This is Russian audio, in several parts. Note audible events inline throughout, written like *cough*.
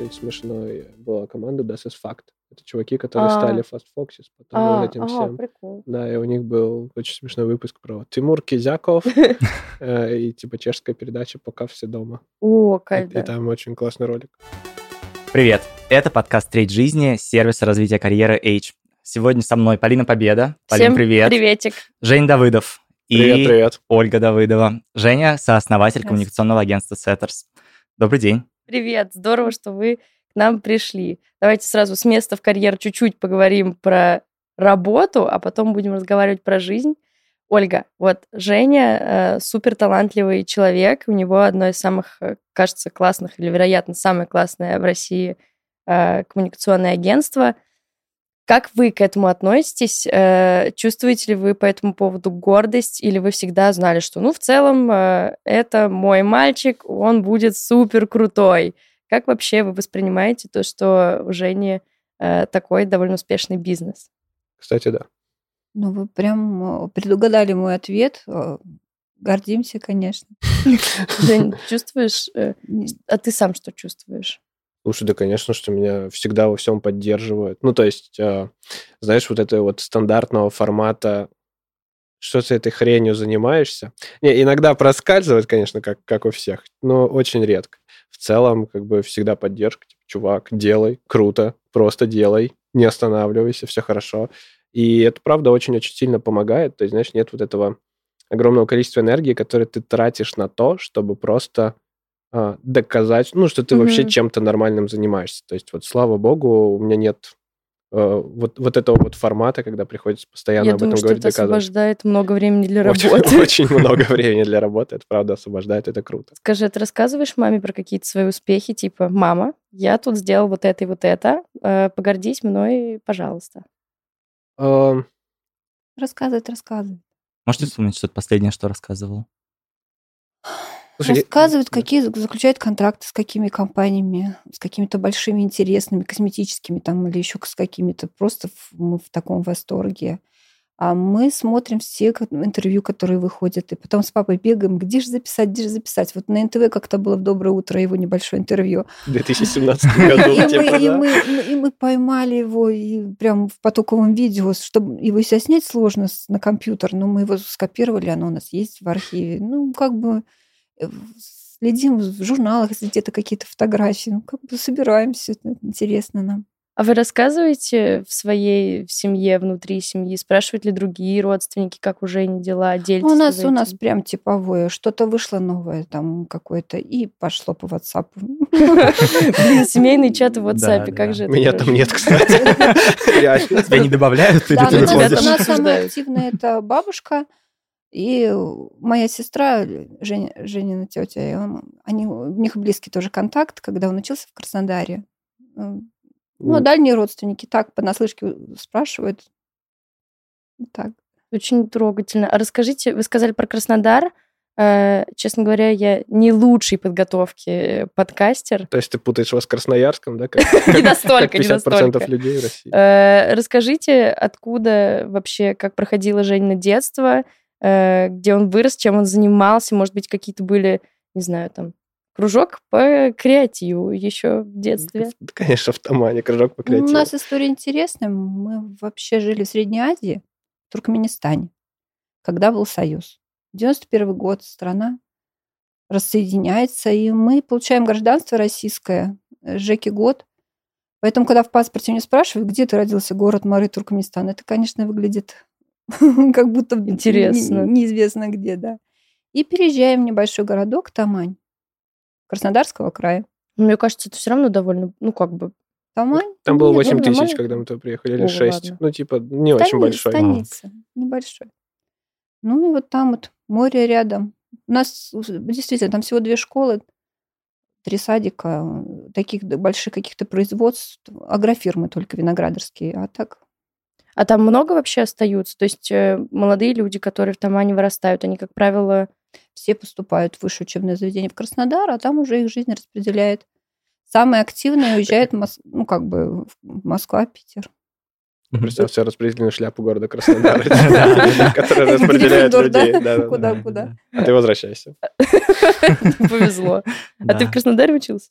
очень смешной была команда Das ist Fact. Это чуваки, которые А. стали Fast Foxes, потом А, вот этим ага, всем. прикол. Да, и у них был очень смешной выпуск про Тимур Кизяков *laughs* э, и типа чешская передача «Пока все дома». О, кайф, и там очень классный ролик. Привет! Это подкаст «Треть жизни» сервиса развития карьеры H. Сегодня со мной Полина Победа. Полин, Всем привет. приветик. Жень Давыдов. И Привет, привет. Ольга Давыдова. Женя, сооснователь коммуникационного агентства Setters. Добрый день. Привет, здорово, что вы к нам пришли. Давайте сразу с места в карьер чуть-чуть поговорим про работу, а потом будем разговаривать про жизнь. Ольга, вот Женя супер талантливый человек, у него одно из самых, э, кажется, классных или, вероятно, самое классное в России э, коммуникационное агентство. Как вы к этому относитесь? Э, Чувствуете ли вы по этому поводу гордость, или вы всегда знали, что, ну, в целом, э, это мой мальчик, он будет супер крутой? Как вообще вы воспринимаете то, что у Жени э, такой довольно успешный бизнес? Кстати, да. Ну, вы прям предугадали мой ответ. Гордимся, конечно. *laughs* Жень, чувствуешь? А ты сам что чувствуешь? Слушай, да, конечно, что меня всегда во всем поддерживают. Ну, то есть, э, знаешь, вот это вот стандартного формата, что ты этой хренью занимаешься. Не, иногда проскальзывает, конечно, как, как у всех, но очень редко. В целом, как бы всегда поддержка. Типа, чувак, делай, круто, просто делай, не останавливайся, все хорошо. И это, правда, очень-очень сильно помогает. То есть, знаешь, нет вот этого огромного количества энергии, которое ты тратишь на то, чтобы просто доказать, ну, что ты вообще Мгм. чем-то нормальным занимаешься. То есть вот, слава богу, у меня нет э, вот, вот этого вот формата, когда приходится постоянно Я об думаю, этом что говорить, это доказывать. освобождает много времени для *laughs* работы. очень много времени для работы, это правда освобождает, это круто. Скажи, ты рассказываешь маме про какие-то свои успехи, типа, мама, я тут сделал вот это и вот это, погордись мной, пожалуйста. А, Рассказывать, рассказывать. Можете вспомнить что-то последнее, что рассказывал? Слушай, я- Рассказывают, да. какие заключают контракты с какими компаниями, с какими-то большими интересными, косметическими там или еще с какими-то. Просто в- мы в таком восторге. А мы смотрим все ко- интервью, которые выходят, и потом с папой бегаем, где же записать, где же записать. Вот на НТВ как-то было в «Доброе утро» его небольшое интервью. В 2017 *laughs* году, И мы, и, мы, и мы поймали его и прям в потоковом видео, чтобы его себя снять сложно на компьютер, но мы его скопировали, оно у нас есть в архиве. Ну, как бы следим в журналах, если где-то какие-то фотографии, ну, как бы собираем все это, интересно нам. А вы рассказываете в своей в семье, внутри семьи, спрашивают ли другие родственники, как у Жени дела, делитесь у нас у нас прям типовое, что-то вышло новое там какое-то, и пошло по WhatsApp. Блин, *laughs* семейные чаты в WhatsApp, как же это Меня там нет, кстати. *laughs* Тебя не добавляют? Да, не у нас, самая активная это бабушка и моя сестра, Женя, Женина тетя. и он- Они, у них близкий тоже контакт, когда он учился в Краснодаре. Ну, а дальние родственники так понаслышке спрашивают. Вот Так. Очень трогательно. А расскажите, вы сказали про Краснодар. Э, Честно говоря, я не лучшей подготовки э, подкастер. То есть ты путаешь его с Красноярском, да? Как, *laughs* Не настолько, не 50% настолько. людей в России. Э, Расскажите, откуда вообще, как проходило Женина детство, э, где он вырос, чем он занимался, может быть, какие-то были, не знаю, там, кружок по креативу еще в детстве. *laughs* Конечно, в Тамане, кружок по Ну, у креативу. нас история интересная. Мы вообще жили в Средней Азии, в Туркменистане, когда был Союз. 91 год, страна рассоединяется, и мы получаем гражданство российское, э, Жеки год. Поэтому, когда в паспорте меня спрашивают, где ты родился, город Мары, Туркменистан, это, конечно, выглядит *laughs* как будто Интересно. не- неизвестно где, да. И переезжаем в небольшой городок Тамань, Краснодарского края. Но Мне кажется, это все равно довольно, ну, как бы, Тамань. Там было нет, 8 ну, тысяч, нормально. когда мы туда приехали, или Ого, 6. ладно. Ну, типа, не Стани- очень большой. Станица, небольшой. Ну и вот там вот море рядом. У нас действительно там всего две школы, три садика, э, таких больших каких-то производств, агрофирмы только виноградарские, а так А там много вообще остаются? То есть э, молодые люди, которые в Тамане вырастают, они, как правило, все поступают в высшее учебное заведение в Краснодар, а там уже их жизнь распределяет. Самые активные уезжают, в Мос- ну, как бы, в Москва, Питер. Представь себе распределенную шляпу города Краснодар, *laughs* *laughs* Да. которая распределяет людей. Да-да-да. Куда, куда. А ты возвращайся. *laughs* повезло. А ты в Краснодаре учился?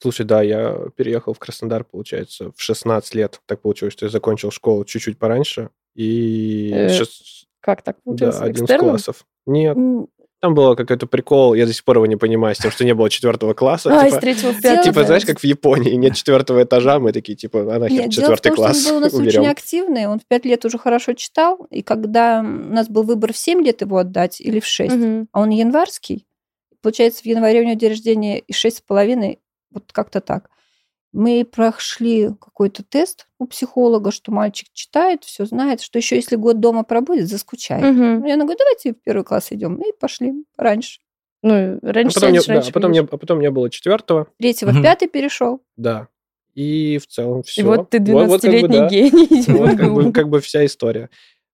Слушай, да, я переехал в Краснодар, получается, в 16 лет. Так получилось, что я закончил школу чуть-чуть пораньше. И Э, щас- Как так да, получилось? один из классов. Нет, там был какой-то прикол, я до сих пор его не понимаю, с тем, что не было четвертого класса. А, из типа, третьего в пятый. типа, да. знаешь, как в Японии, нет четвертого этажа, мы такие, типа, а нахер Нет, дело в четвертый том, класс что он был у нас *laughs* уберем. очень активный, он в пять лет уже хорошо читал, и когда у нас был выбор в 7 лет его отдать или в 6, Мгм. а он январский, получается, в январе у него день рождения и шесть с половиной, вот как-то так. Мы прошли какой-то тест у психолога, что мальчик читает, все знает, что еще если год дома пробудет, заскучает. Мгм. Ну, я говорю, давайте в первый класс идем. И пошли раньше. Ну, А раньше потом, не, сядешь, да, раньше а потом, не, а потом не было четвертого, Третьего Мгм. в пятый перешел. да. И в целом все. И вот ты 12-летний гений. Вот как бы, *laughs* как бы вся история.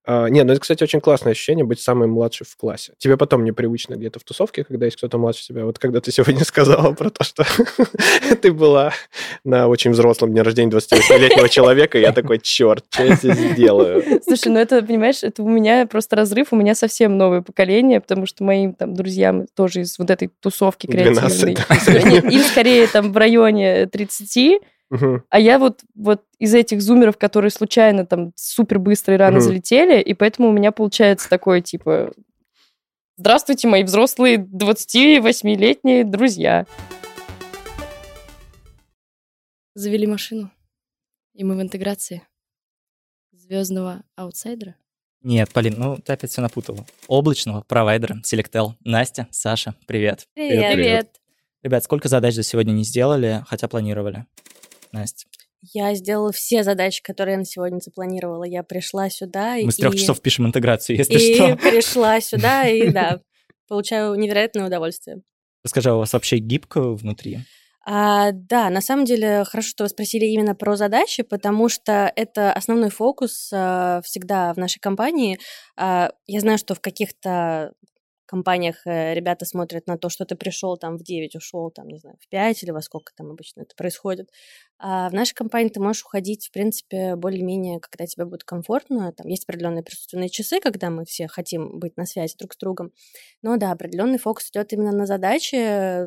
А, не, ну это, кстати, очень классное ощущение быть самым младшим в классе. Тебе потом непривычно где-то в тусовке, когда есть кто-то младше тебя. Вот когда ты сегодня *laughs* сказала про то, что *laughs* ты была на очень взрослом дне рождения 28-летнего человека, я такой, черт, что я здесь делаю? Слушай, ну это, понимаешь, это у меня просто разрыв, у меня совсем новое поколение, потому что моим там друзьям тоже из вот этой тусовки 12, креативной. Им скорее там в районе 30, Мгм. а я вот, вот из этих зумеров, которые случайно там супер быстро и рано Мгм. залетели, и поэтому у меня получается такое, типа, здравствуйте, мои взрослые 28-летние друзья. Завели машину, и мы в интеграции звездного аутсайдера. Нет, Полин, ну ты опять все напутала. Облачного провайдера, Selectel. Настя, Саша, привет. Привет. Привет. Ребят, сколько задач за сегодня не сделали, хотя планировали? Настя, Я сделала все задачи, которые я на сегодня запланировала. Я пришла сюда и... мы с трех часов пишем интеграцию, если и что. *laughs* пришла сюда, и *laughs* да, получаю невероятное удовольствие. Расскажи, а у вас вообще гибко внутри? А, да, на самом деле хорошо, что вы спросили именно про задачи, потому что это основной фокус а, всегда в нашей компании. А, я знаю, что в каких-то компаниях э, ребята смотрят на то, что ты пришел там в 9, ушел там, не знаю, в 5 или во сколько там обычно это происходит. А в нашей компании ты можешь уходить, в принципе, более-менее, когда тебе будет комфортно. Там есть определенные присутственные часы, когда мы все хотим быть на связи друг с другом. Но да, определенный фокус идет именно на задачи.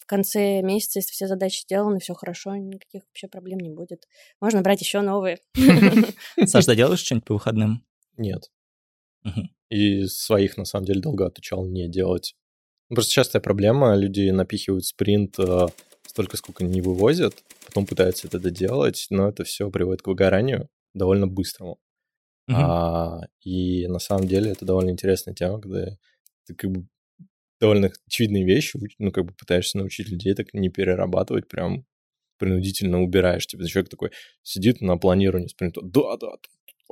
В конце месяца, если все задачи сделаны, все хорошо, никаких вообще проблем не будет. Можно брать еще новые. *laughs* Саш, доделаешь *laughs* что-нибудь по выходным? Нет. И своих, на самом деле, долго отучал не делать. Ну, просто частая проблема, люди напихивают спринт э, столько, сколько не вывозят, потом пытаются это доделать, но это все приводит к выгоранию довольно быстрому. Угу. А, и на самом деле это довольно интересная тема, когда ты как бы довольно очевидные вещи, ну, как бы пытаешься научить людей так не перерабатывать, прям принудительно убираешь. Типа, человек такой сидит на планировании спринта, да-да,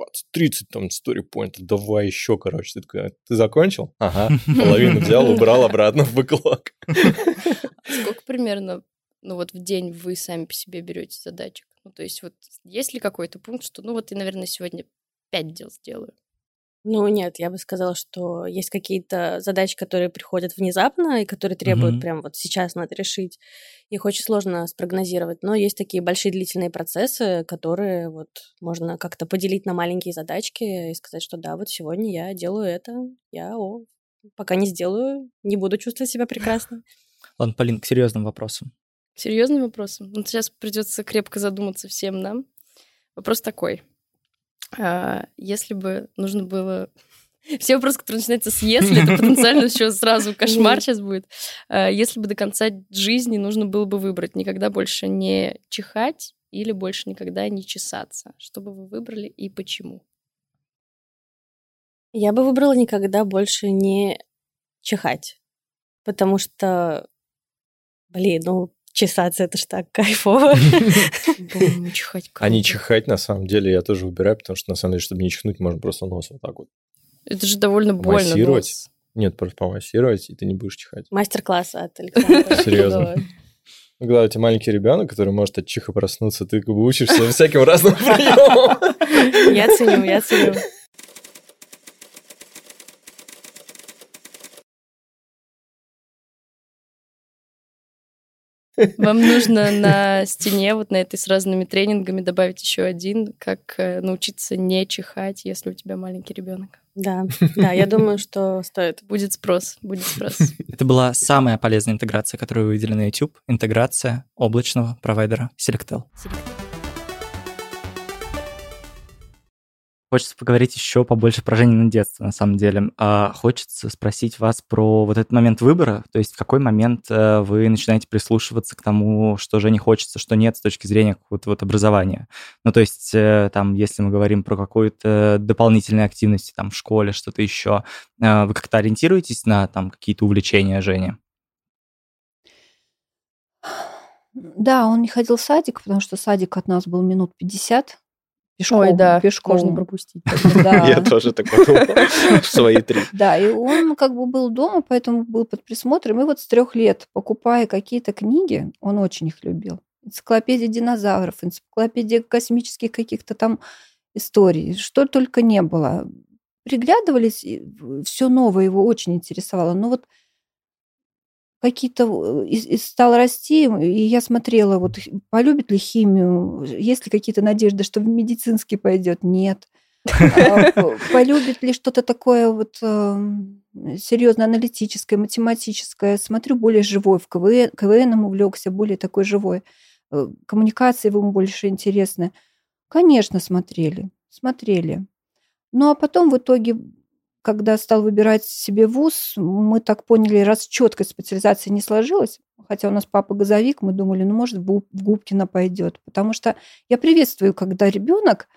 20, 30 там story point, давай еще, короче. Ты такой, ты закончил? Ага, *laughs* половину взял, убрал обратно в бэклог. А сколько примерно, ну вот в день вы сами по себе берете задачек? Ну то есть вот есть ли какой-то пункт, что ну вот я, наверное, сегодня 5 дел сделаю? Ну, нет, я бы сказала, что есть какие-то задачи, которые приходят внезапно и которые требуют Мгм. прям вот сейчас надо решить. Их очень сложно спрогнозировать, но есть такие большие длительные процессы, которые вот можно как-то поделить на маленькие задачки и сказать, что да, вот сегодня я делаю это, я о, пока не сделаю, не буду чувствовать себя прекрасно. *laughs* Ладно, Полин, к серьезным вопросам. К серьезным вопросам. Вот сейчас придется крепко задуматься всем нам. Вопрос такой. А, если бы нужно было... *laughs* Все вопросы, которые начинаются с «если», это потенциально еще сразу *laughs* кошмар сейчас будет. А, Если бы до конца жизни нужно было бы выбрать никогда больше не чихать или больше никогда не чесаться, что бы вы выбрали и почему? Я бы выбрала никогда больше не чихать, потому что, блин, ну, чесаться это ж так кайфово. *laughs* А не чихать, на самом деле, я тоже выбираю, потому что, на самом деле, чтобы не чихнуть, можно просто нос вот так вот. Это же довольно больно. Массировать? Нет, просто помассировать, и ты не будешь чихать. Мастер-класс от *laughs* Александра. Серьезно. Ну, Когда у тебя маленький ребенок, который может от чиха проснуться, ты как бы учишься всяким разным *laughs* приемам. Я ценю, я ценю. Вам *laughs* нужно на стене, вот на этой с разными тренингами добавить еще один, как э, научиться не чихать, если у тебя маленький ребенок. Да, да, я думаю, что стоит. Будет спрос, будет спрос. *laughs* Это была самая полезная интеграция, которую вы видели на YouTube. Интеграция облачного провайдера Selectel. Хочется поговорить еще побольше про Женина детство, на самом деле. А хочется спросить вас про вот этот момент выбора, то есть в какой момент э, вы начинаете прислушиваться к тому, что Жене хочется, что нет с точки зрения какого-то вот образования. Ну, то есть э, там, если мы говорим про какую-то дополнительную активность там в школе, что-то еще, э, вы как-то ориентируетесь на там какие-то увлечения Жени? Да, он не ходил в садик, потому что садик от нас был минут 50. Пешком, Ой, да, пешком. можно пропустить. *laughs* Да. Я тоже так подумал в *laughs* свои три. Да, и он как бы был дома, поэтому был под присмотром. И вот с трех лет, покупая какие-то книги, он очень их любил. Энциклопедия динозавров, энциклопедия космических каких-то там историй, что только не было. Приглядывались, все новое его очень интересовало. Но вот какие-то и, и стал расти, и я смотрела, вот полюбит ли химию, есть ли какие-то надежды, что в медицинский пойдет, нет. А, *laughs* полюбит ли что-то такое вот эм, серьезно аналитическое, математическое, смотрю, более живой, в КВН, КВН увлекся, более такой живой. Э, коммуникации ему больше интересны. Конечно, смотрели, смотрели. Ну, а потом в итоге когда стал выбирать себе вуз, мы так поняли, раз четкой специализации не сложилась, хотя у нас папа газовик, мы думали, ну, может, в Губкина пойдет. Потому что я приветствую, когда ребенок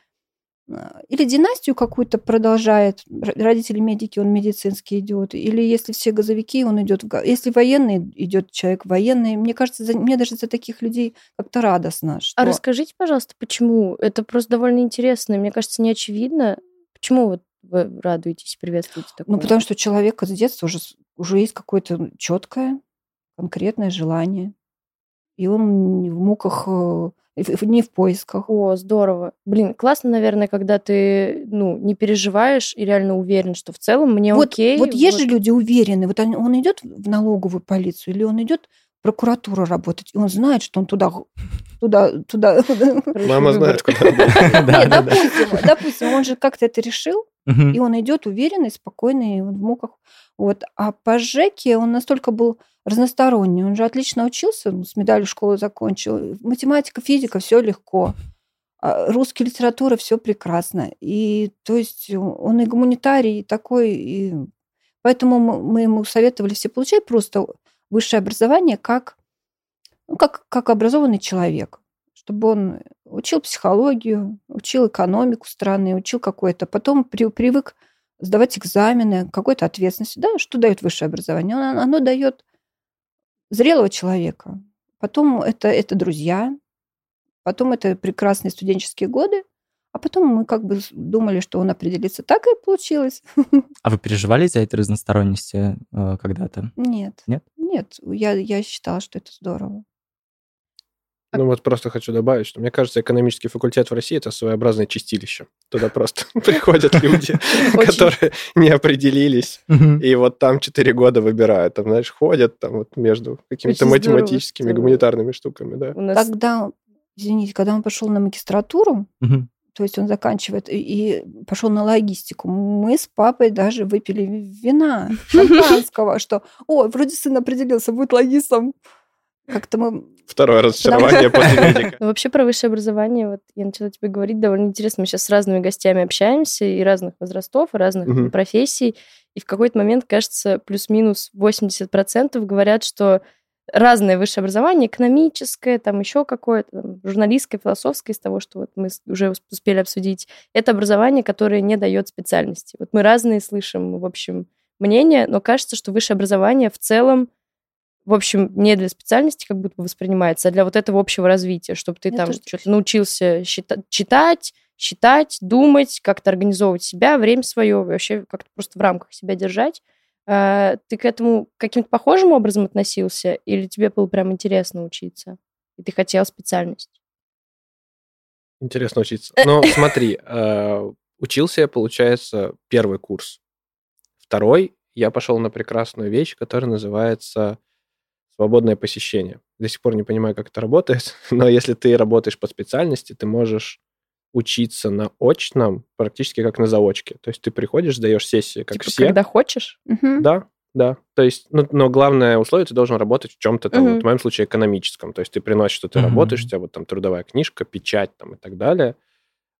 а, или династию какую-то продолжает, родители медики, он медицинский идет, или если все газовики, он идет, в... если военный идет человек военный, мне кажется, за... мне даже за таких людей как-то радостно. А что... А расскажите, пожалуйста, почему? Это просто довольно интересно, мне кажется, не очевидно. Почему вот вы радуетесь, приветствуете такое? Ну, потому что у человека с детства уже, уже есть какое-то четкое, конкретное желание. И он в муках, э, не в поисках. О, здорово. Блин, классно, наверное, когда ты, ну, не переживаешь и реально уверен, что в целом мне вот, окей. Вот есть вот. же люди уверены. Вот он, он идет в налоговую полицию или он идет прокуратуру работать, и он знает, что он туда туда, туда. Мама знает, куда *laughs* Нет, допустим, допустим, он же как-то это решил, и он идет уверенный, спокойный, в муках. Вот. А по Жеке он настолько был разносторонний. Он же отлично учился, с медалью школы закончил. Математика, физика, все легко. А русская литература, все прекрасно. И то есть он и гуманитарий, и такой. И... Поэтому мы ему советовали все получать просто высшее образование как, ну, как, как образованный человек чтобы он учил психологию, учил экономику страны, учил какой-то, потом при, привык сдавать экзамены, какой-то ответственности. Да, что дает высшее образование? Оно, оно дает зрелого человека. Потом это, это друзья, потом это прекрасные студенческие годы, а потом мы как бы думали, что он определится. Так и получилось. *laughs* А вы переживали за этой разносторонности э, когда-то? Нет. Нет? Нет. Я, я считала, что это здорово. Ну вот просто хочу добавить, что мне кажется, экономический факультет в России это своеобразное чистилище. Туда просто *laughs* приходят люди, *laughs* которые не определились, и вот там четыре года выбирают. Там, знаешь, ходят там вот между какими-то математическими, гуманитарными штуками, да. Когда, извините, когда он пошел на магистратуру, то есть он заканчивает и, пошел на логистику. Мы с папой даже выпили вина *laughs* шампанского, что, о, вроде сын определился, будет логистом. Как-то мы... Второе разочарование *laughs* после медика. Ну, вообще про высшее образование, вот я начала тебе говорить, довольно интересно. Мы сейчас с разными гостями общаемся, и разных возрастов, и разных профессий. И в какой-то момент, кажется, плюс-минус 80% говорят, что разное высшее образование, экономическое, там еще какое-то, там, журналистское, философское, из того, что вот мы уже успели обсудить, это образование, которое не дает специальности. Вот мы разные слышим, в общем, мнения, но кажется, что высшее образование в целом в общем, не для специальности как будто бы воспринимается, а для вот этого общего развития, чтобы ты Я там что-то научился считать, читать, считать, думать, как-то организовывать себя, время свое, вообще как-то просто в рамках себя держать. А, ты к этому каким-то похожим образом относился, или тебе было прям интересно учиться, и ты хотел специальность? Интересно учиться. Но смотри, а, учился я, получается, первый курс. Второй я пошел на прекрасную вещь, которая называется свободное посещение. До сих пор не понимаю, как это работает, *laughs* но если ты работаешь по специальности, ты можешь учиться на очном практически как на заочке. То есть ты приходишь, сдаешь сессии, как Типа, все. когда хочешь? Да, да. То есть, ну, но главное условие, ты должен работать в чем-то там, Мгм. вот в моем случае, экономическом. То есть ты приносишь, что ты Мгм. работаешь, у тебя вот там трудовая книжка, печать там и так далее.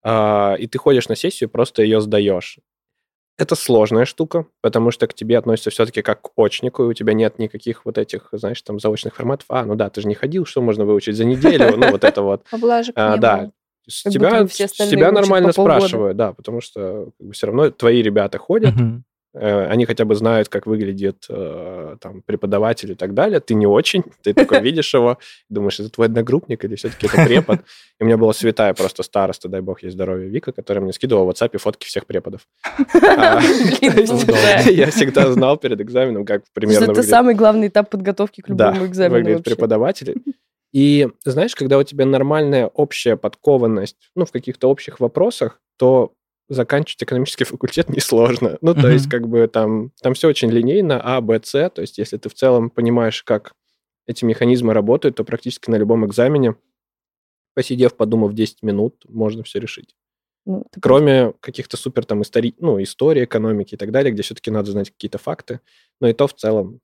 А, и ты ходишь на сессию, просто ее сдаешь. Это сложная штука, потому что к тебе относятся все-таки как к очнику, и у тебя нет никаких вот этих, знаешь, там заочных форматов. А, ну да, ты же не ходил, что можно выучить за неделю? *laughs* Ну, вот это вот. Поблажек А, да. С Как тебя, бы все с тебя нормально по спрашивают, да, потому что все равно твои ребята ходят, Мгм. э, они хотя бы знают, как выглядит э, там преподаватель и так далее. Ты не очень, ты такой *laughs* видишь его, думаешь, это твой одногруппник или все-таки это препод. И у меня была святая просто староста, дай бог ей здоровья, Вика, которая мне скидывала в WhatsApp фотки всех преподов. *laughs* А. *laughs* Я всегда знал перед экзаменом, как примерно Это выглядит самый главный этап подготовки к любому экзамену выглядят вообще. И знаешь, когда у тебя нормальная общая подкованность, ну, в каких-то общих вопросах, то заканчивать экономический *laughs* факультет несложно. Ну, то есть, как бы там, там все очень линейно, А, Б, С. То есть, если ты в целом понимаешь, как эти механизмы работают, то практически на любом экзамене, посидев, подумав 10 минут, можно все решить. Ну, Кроме каких-то супер там истори... ну, истории, экономики и так далее, где все-таки надо знать какие-то факты. Но и то в целом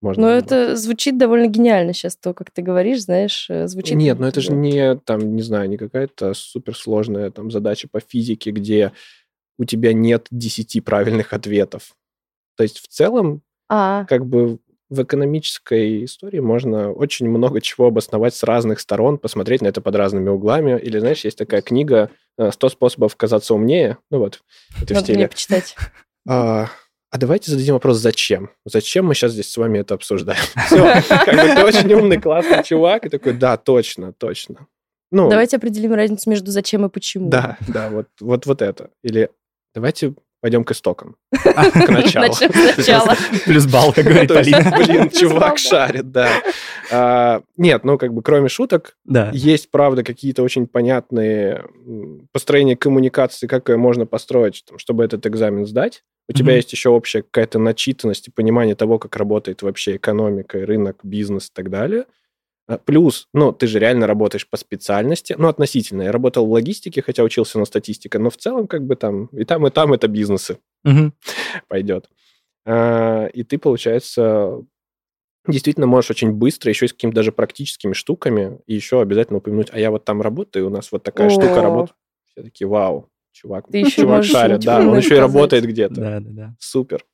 можно. Разобраться. это звучит довольно гениально сейчас, то, как ты говоришь, знаешь, э, звучит... Нет, ну это же не, там, не знаю, не какая-то суперсложная там задача по физике, где у тебя нет 10 правильных ответов. То есть в целом, А, как бы в экономической истории можно очень много чего обосновать с разных сторон, посмотреть на это под разными углами. Или, знаешь, есть такая книга э, «100 способов казаться умнее». Ну вот, это в надо мне стиле. почитать. А, а давайте зададим вопрос, зачем? Зачем мы сейчас здесь с вами это обсуждаем? *laughs* Все, как бы ты очень умный, классный чувак, и такой, да, точно, точно. Ну, Давайте определим разницу между зачем и почему. Да, да, вот, вот, вот это. Или давайте пойдем к истокам, *laughs* к началу. Плюс балл, как говорит Полина. Блин, чувак шарит, да. А, Нет, ну, как бы, кроме шуток, есть, правда, какие-то очень понятные построения коммуникации, как ее можно построить, чтобы этот экзамен сдать. У тебя есть еще общая какая-то начитанность и понимание того, как работает вообще экономика, рынок, бизнес и так далее. А, Плюс, ну, ты же реально работаешь по специальности, ну, относительно. Я работал в логистике, хотя учился на статистике, но в целом, как бы там, и там, и там это бизнесы Мгм. пойдет. А, И ты, получается, действительно можешь очень быстро, еще и с какими-то даже практическими штуками, и еще обязательно упомянуть, а я вот там работаю, у нас вот такая штука О. работает. Все такие, вау, чувак, Ты еще чувак можешь шарит, да, он *laughs* еще и работает где-то. Да, да, да. Супер.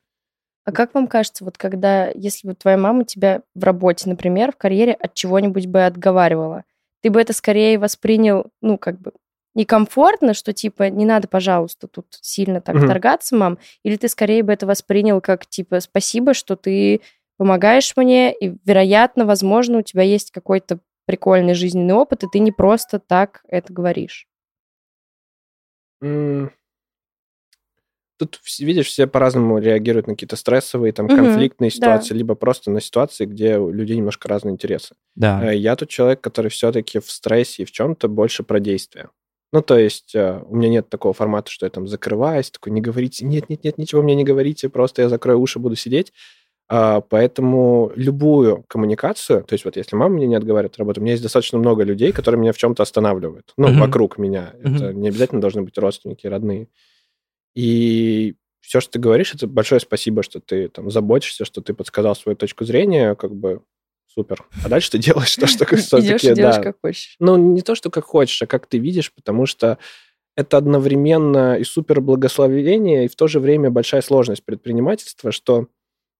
А как вам кажется, вот когда, если бы твоя мама тебя в работе, например, в карьере от чего-нибудь бы отговаривала, ты бы это скорее воспринял, ну, как бы, некомфортно, что типа не надо, пожалуйста, тут сильно так Мгм. торгаться, мам, или ты скорее бы это воспринял как типа спасибо, что ты помогаешь мне, и, вероятно, возможно, у тебя есть какой-то прикольный жизненный опыт, и ты не просто так это говоришь. Тут, видишь, все по-разному реагируют на какие-то стрессовые, там, Мгм, конфликтные да. ситуации, либо просто на ситуации, где у людей немножко разные интересы. Да. Э, Я тот человек, который все-таки в стрессе и в чем-то больше про действие. Ну, то есть э, у меня нет такого формата, что я там закрываюсь, такой, не говорите, нет-нет-нет, ничего мне не говорите, просто я закрою уши, буду сидеть. А, Поэтому любую коммуникацию, то есть вот если мама мне не отговаривает от работы, у меня есть достаточно много людей, которые меня в чем-то останавливают. Ну, Мгм. вокруг меня. Это Мгм. не обязательно должны быть родственники, родные. И все, что ты говоришь, это большое спасибо, что ты там заботишься, что ты подсказал свою точку зрения, как бы супер. А дальше ты делаешь то, что *laughs* Идешь все-таки, да. как хочешь. Ну, не то, что как хочешь, а как ты видишь, потому что это одновременно и супер благословение, и в то же время большая сложность предпринимательства, что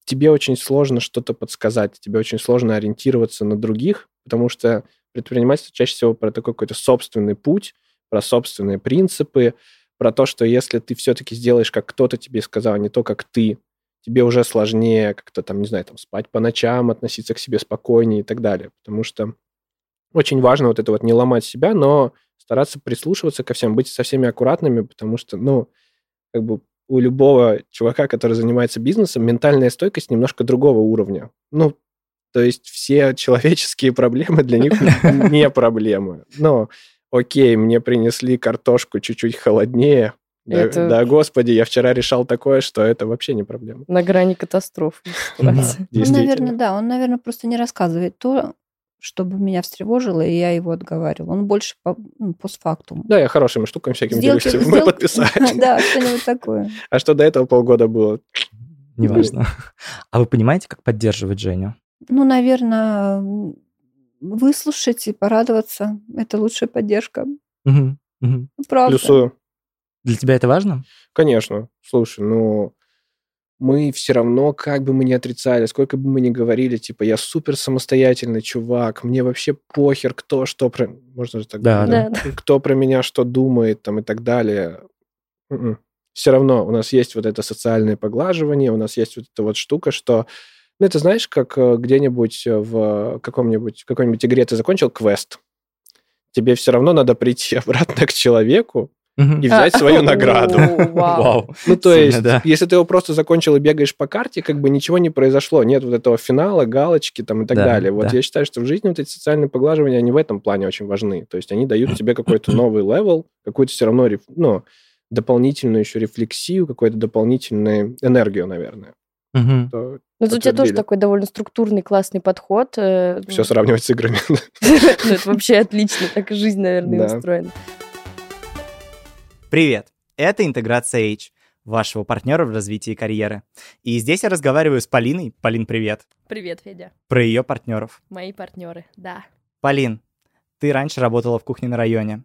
тебе очень сложно что-то подсказать, тебе очень сложно ориентироваться на других, потому что предпринимательство чаще всего про такой какой-то собственный путь, про собственные принципы, про то, что если ты все-таки сделаешь, как кто-то тебе сказал, а не то, как ты, тебе уже сложнее как-то там, не знаю, там спать по ночам, относиться к себе спокойнее и так далее. Потому что очень важно вот это вот не ломать себя, но стараться прислушиваться ко всем, быть со всеми аккуратными, потому что, ну, как бы у любого чувака, который занимается бизнесом, ментальная стойкость немножко другого уровня. Ну, то есть все человеческие *laughs* проблемы для них не проблемы. Но, окей, мне принесли картошку чуть-чуть холоднее, Да, Это- да, господи, я вчера решал такое, что это вообще не проблема. На грани катастрофы. *laughs* Ну, наверное, да. Он, наверное, просто не рассказывает то, чтобы меня встревожило, и я его отговаривала. Он больше по, ну, постфактум. Да, я хорошими штуками всякими Сделки- делюсь. Мы подписались. *laughs* Да, что-нибудь такое. А что до этого полгода было? Неважно. *laughs* А вы понимаете, как поддерживать Женю? Ну, наверное, выслушать и порадоваться. Это лучшая поддержка. Мгм. Ну, Правда. Плюсую. Для тебя это важно? Конечно. Слушай, ну, мы все равно, как бы мы ни отрицали, сколько бы мы ни говорили, типа, я супер самостоятельный чувак, мне вообще похер, кто что про... Можно же так Да, говорить? Да, да. Кто про меня что думает, там, и так далее. Все равно у нас есть вот это социальное поглаживание, у нас есть вот эта вот штука, что... Ну, это знаешь, как э, где-нибудь в каком-нибудь, какой-нибудь игре ты закончил квест, тебе все равно надо прийти *laughs* обратно к человеку и взять свою *laughs* награду. Вау. Ну, то есть, если ты его просто закончил и бегаешь по карте, как бы ничего не произошло. Нет вот этого финала, галочки там и так Да, далее. Вот я считаю, что в жизни вот эти социальные поглаживания, они в этом плане очень важны. То есть они дают тебе какой-то *clears throat* новый level, какую-то все равно, ну, дополнительную еще рефлексию, какую-то дополнительную энергию, наверное. Мгм. То Ну, тут у тебя тоже такой довольно структурный, классный подход. э, все сравнивать с играми. *laughs* Ну, это вообще отлично. Так и жизнь, наверное, устроена. Привет! Это «Интеграция H», вашего партнера в развитии карьеры. И здесь я разговариваю с Полиной. Полин, привет. Привет, Федя. Про ее партнеров. Мои партнеры, да. Полин, ты раньше работала в кухне на районе.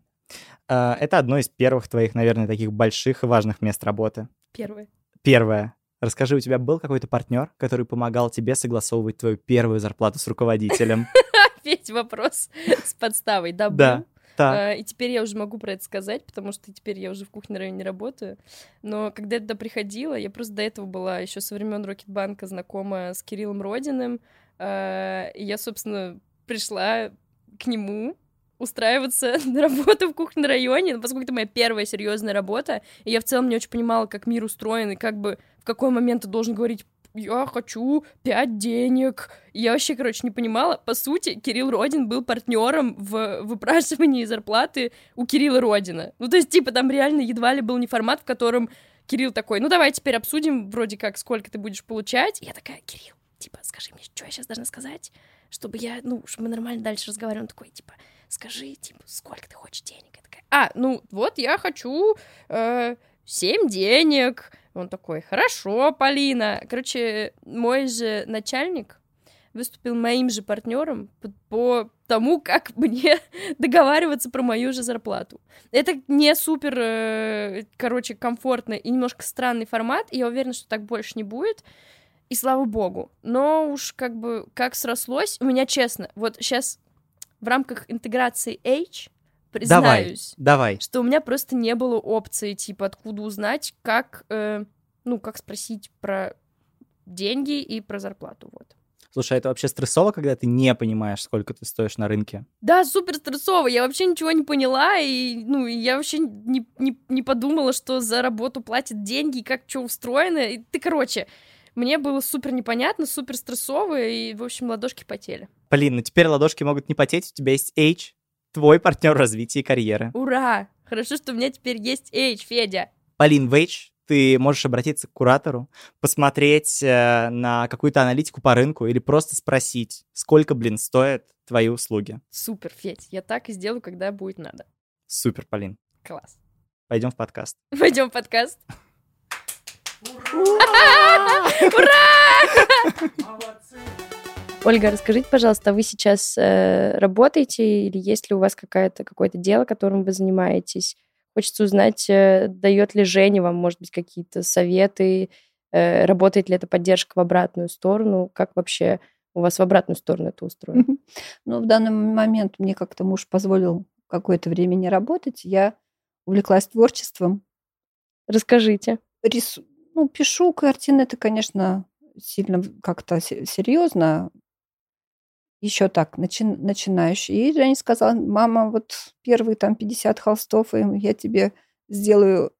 Э, Это одно из первых твоих, наверное, таких больших и важных мест работы. Первые. Первое. Расскажи, у тебя был какой-то партнер, который помогал тебе согласовывать твою первую зарплату с руководителем? *laughs* Опять вопрос с подставой. Да, Да. Так. А, И теперь я уже могу про это сказать, потому что теперь я уже в кухне районе работаю. Но когда я туда приходила, я просто до этого была еще со времен Рокетбанка знакома с Кириллом Родиным. А, И я, собственно, пришла к нему устраиваться *laughs* на работу в кухне на районе, но поскольку это моя первая серьезная работа, и я в целом не очень понимала, как мир устроен, и как бы в какой момент ты должен говорить я хочу пять денег. Я вообще, короче, не понимала. По сути, Кирилл Родин был партнером в выпрашивании зарплаты у Кирилла Родина. Ну, то есть, типа, там реально едва ли был не формат, в котором Кирилл такой, ну, давай теперь обсудим вроде как, сколько ты будешь получать. И я такая, Кирилл, типа, скажи мне, что я сейчас должна сказать, чтобы я, ну, чтобы мы нормально дальше разговаривали. Он такой, типа, скажи, типа, сколько ты хочешь денег? Я такая, а, ну, вот я хочу э, 7 денег. Он такой, хорошо, Полина. Короче, мой же начальник выступил моим же партнером по, по тому, как *laughs* мне договариваться про мою же зарплату. Это не супер, э, короче, комфортный и немножко странный формат, и я уверена, что так больше не будет. И слава богу. Но уж как бы как срослось, у меня честно, вот сейчас в рамках интеграции H Давай, признаюсь, давай. что у меня просто не было опции, типа, откуда узнать, как, э, ну, как спросить про деньги и про зарплату, вот. Слушай, а это вообще стрессово, когда ты не понимаешь, сколько ты стоишь на рынке? Да, супер стрессово, я вообще ничего не поняла, и, ну, я вообще не, не, не подумала, что за работу платят деньги, и как что устроено, и ты, короче, мне было супер непонятно, супер стрессово, и, в общем, ладошки потели. Полин, ну теперь ладошки могут не потеть, у тебя есть H, твой партнер в развитии карьеры. Ура! Хорошо, что у меня теперь есть H, Федя. Полин, в H ты можешь обратиться к куратору, посмотреть э, на какую-то аналитику по рынку или просто спросить, сколько, блин, стоят твои услуги. Супер, Федь, я так и сделаю, когда будет надо. Супер, Полин. Класс. Пойдем в подкаст. *laughs* Пойдем в подкаст. *laughs* *laughs* Ольга, расскажите, пожалуйста, а вы сейчас э, работаете или есть ли у вас какая-то, какое-то дело, которым вы занимаетесь? Хочется узнать, э, дает ли Женя вам, может быть, какие-то советы, э, работает ли эта поддержка в обратную сторону, как вообще у вас в обратную сторону это устроено? Ну, в данный момент мне как-то муж позволил какое-то время не работать. Я увлеклась творчеством. Расскажите. Рису... Ну, пишу картины. Это, конечно, сильно как-то се- серьезно. Еще так, начи... начинающий. И Женя сказала, мама, вот первые там 50 холстов, и я тебе сделаю...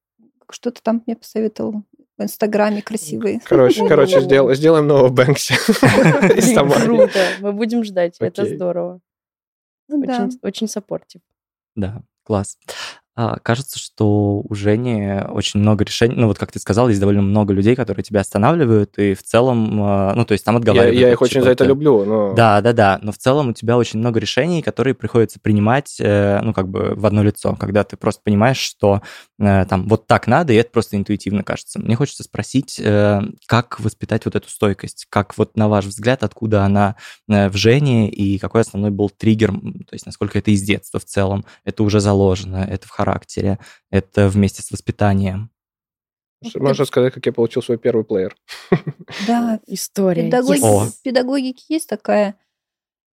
Что ты там мне посоветовал? В Инстаграме красивые. Короче, короче, *laughs* сдел- сделаем нового Бэнкси. *laughs* Круто, мы будем ждать, это здорово. Ну, очень саппортив. Да, класс. А, кажется, что у Жени очень много решений. Ну, вот как ты сказал, есть довольно много людей, которые тебя останавливают, и в целом, а, ну, то есть там Я, отговаривают. я от их очень за это люблю, но... Да, да, да. Но в целом у тебя очень много решений, которые приходится принимать, э, ну, как бы в одно лицо, когда ты просто понимаешь, что э, там вот так надо, и это просто интуитивно кажется. Мне хочется спросить, э, как воспитать вот эту стойкость? Как вот на ваш взгляд, откуда она в Жене, и какой основной был триггер? То есть насколько это из детства в целом? Это уже заложено, это в характере, это вместе с воспитанием? Можно сказать, как я получил свой первый плеер. *laughs* Да, История. педагоги- О. в педагогике есть такая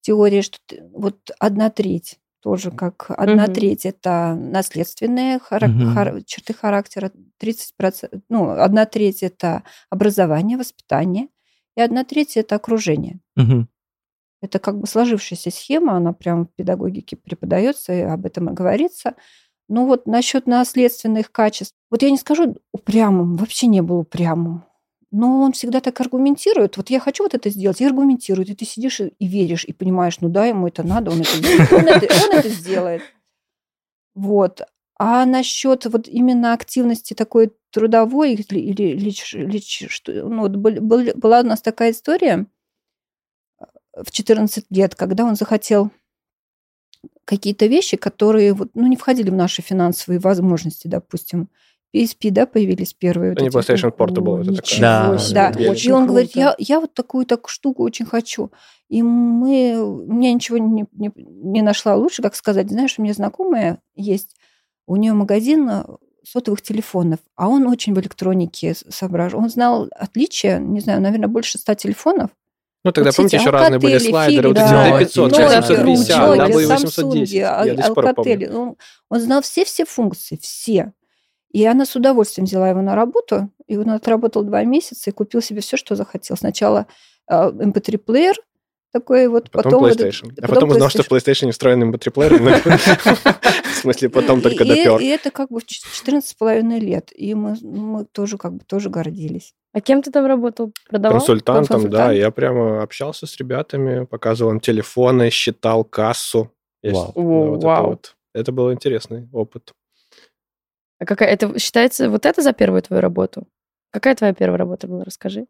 теория, что ты- вот одна треть тоже как одна Мгм. треть это наследственные хара- Мгм. хар- черты характера, 30%, ну, одна треть это образование, воспитание, и одна треть это окружение. Мгм. Это как бы сложившаяся схема, она прям в педагогике преподается, и об этом и говорится. Ну вот насчет наследственных качеств. Вот я не скажу упрямым, вообще не был упрямым. Но он всегда так аргументирует. Вот я хочу вот это сделать, и аргументирует. И ты сидишь и веришь, и понимаешь, ну да, ему это надо, он это сделает. Вот. А насчет вот именно активности такой трудовой или, или, лич- лич- что, ну, вот был- был- была у нас такая история э, в 14 лет, когда он захотел какие-то вещи, которые вот, ну, не входили в наши финансовые возможности, допустим. PSP, да, появились первые. вот Это не эти PlayStation вот. Portable, это такая. Да. Да, это Очень и он говорит, круто. я, я вот такую так штуку очень хочу. И мы, мне ничего не, не, не нашла лучше, как сказать, знаешь, у меня знакомая есть, у нее магазин э, сотовых телефонов, а он очень в электронике соображал. Он знал отличия, не знаю, наверное, больше ста телефонов. Ну, тогда, Вот помните, еще разные были слайдеры, вот эти Philips, D500, да, сейчас Nokia, 750, Nokia, W810. Я до сих пор помню. Alcatel. Он, знал все-все функции, все. И она с удовольствием взяла его на работу, и он отработал два месяца и купил себе все, что захотел. Сначала э, MP3-плеер такой вот, Потом, потом... PlayStation. этот- а потом узнал, что в PlayStation встроен MP3 плеер. В смысле, потом только допер. и это как бы в 14 с половиной лет. И мы тоже как бы тоже гордились. А кем ты там работал? Продавал? Консультантом, да. Консультант. Я прямо общался с ребятами, показывал им телефоны, считал кассу. Я Вау. да, вот это вау. вот. Это был интересный опыт. А какая это считается вот это за первую твою работу? Какая твоя первая работа была? Расскажи.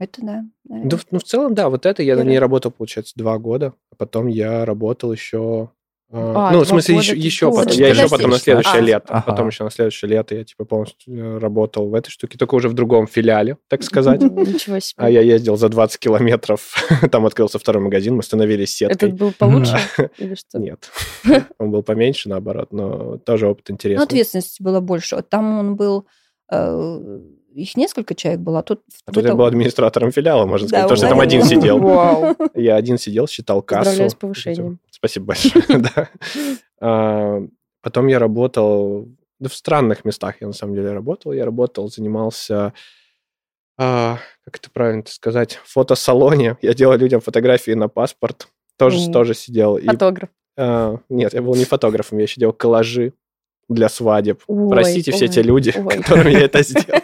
Это да. наверное. Да, в- ну, в целом, да, вот это я на Первый. ней работал, получается, два года. А потом я работал еще... а, ну, в смысле, года еще, еще потом. Я еще потом на следующее а, лето. ага. Потом еще на следующее лето я, типа, полностью э, работал в этой штуке, только уже в другом филиале, так сказать. *laughs* Ничего себе. А я ездил за 20 километров. *laughs* Там открылся второй магазин, мы становились сеткой. Этот был получше *laughs* или что? Нет. Он был поменьше, наоборот, но тоже опыт Ну, интересный. ответственности было больше. Там он был... э, их несколько человек было, а тут... А тут я был администратором филиала, можно Да, сказать, потому что там один сидел. Я один сидел, считал кассу. Поздравляю с повышением. Спасибо большое. *laughs* А, Потом я работал да, в странных местах, я на самом деле работал. Я работал, занимался, а, как это правильно сказать, в фотосалоне. Я делал людям фотографии на паспорт. Тоже, тоже сидел. И, Фотограф. а, нет, я был не фотографом, я еще делал коллажи для свадеб. Ой, Простите все те люди, *laughs* ой. которым я это сделал.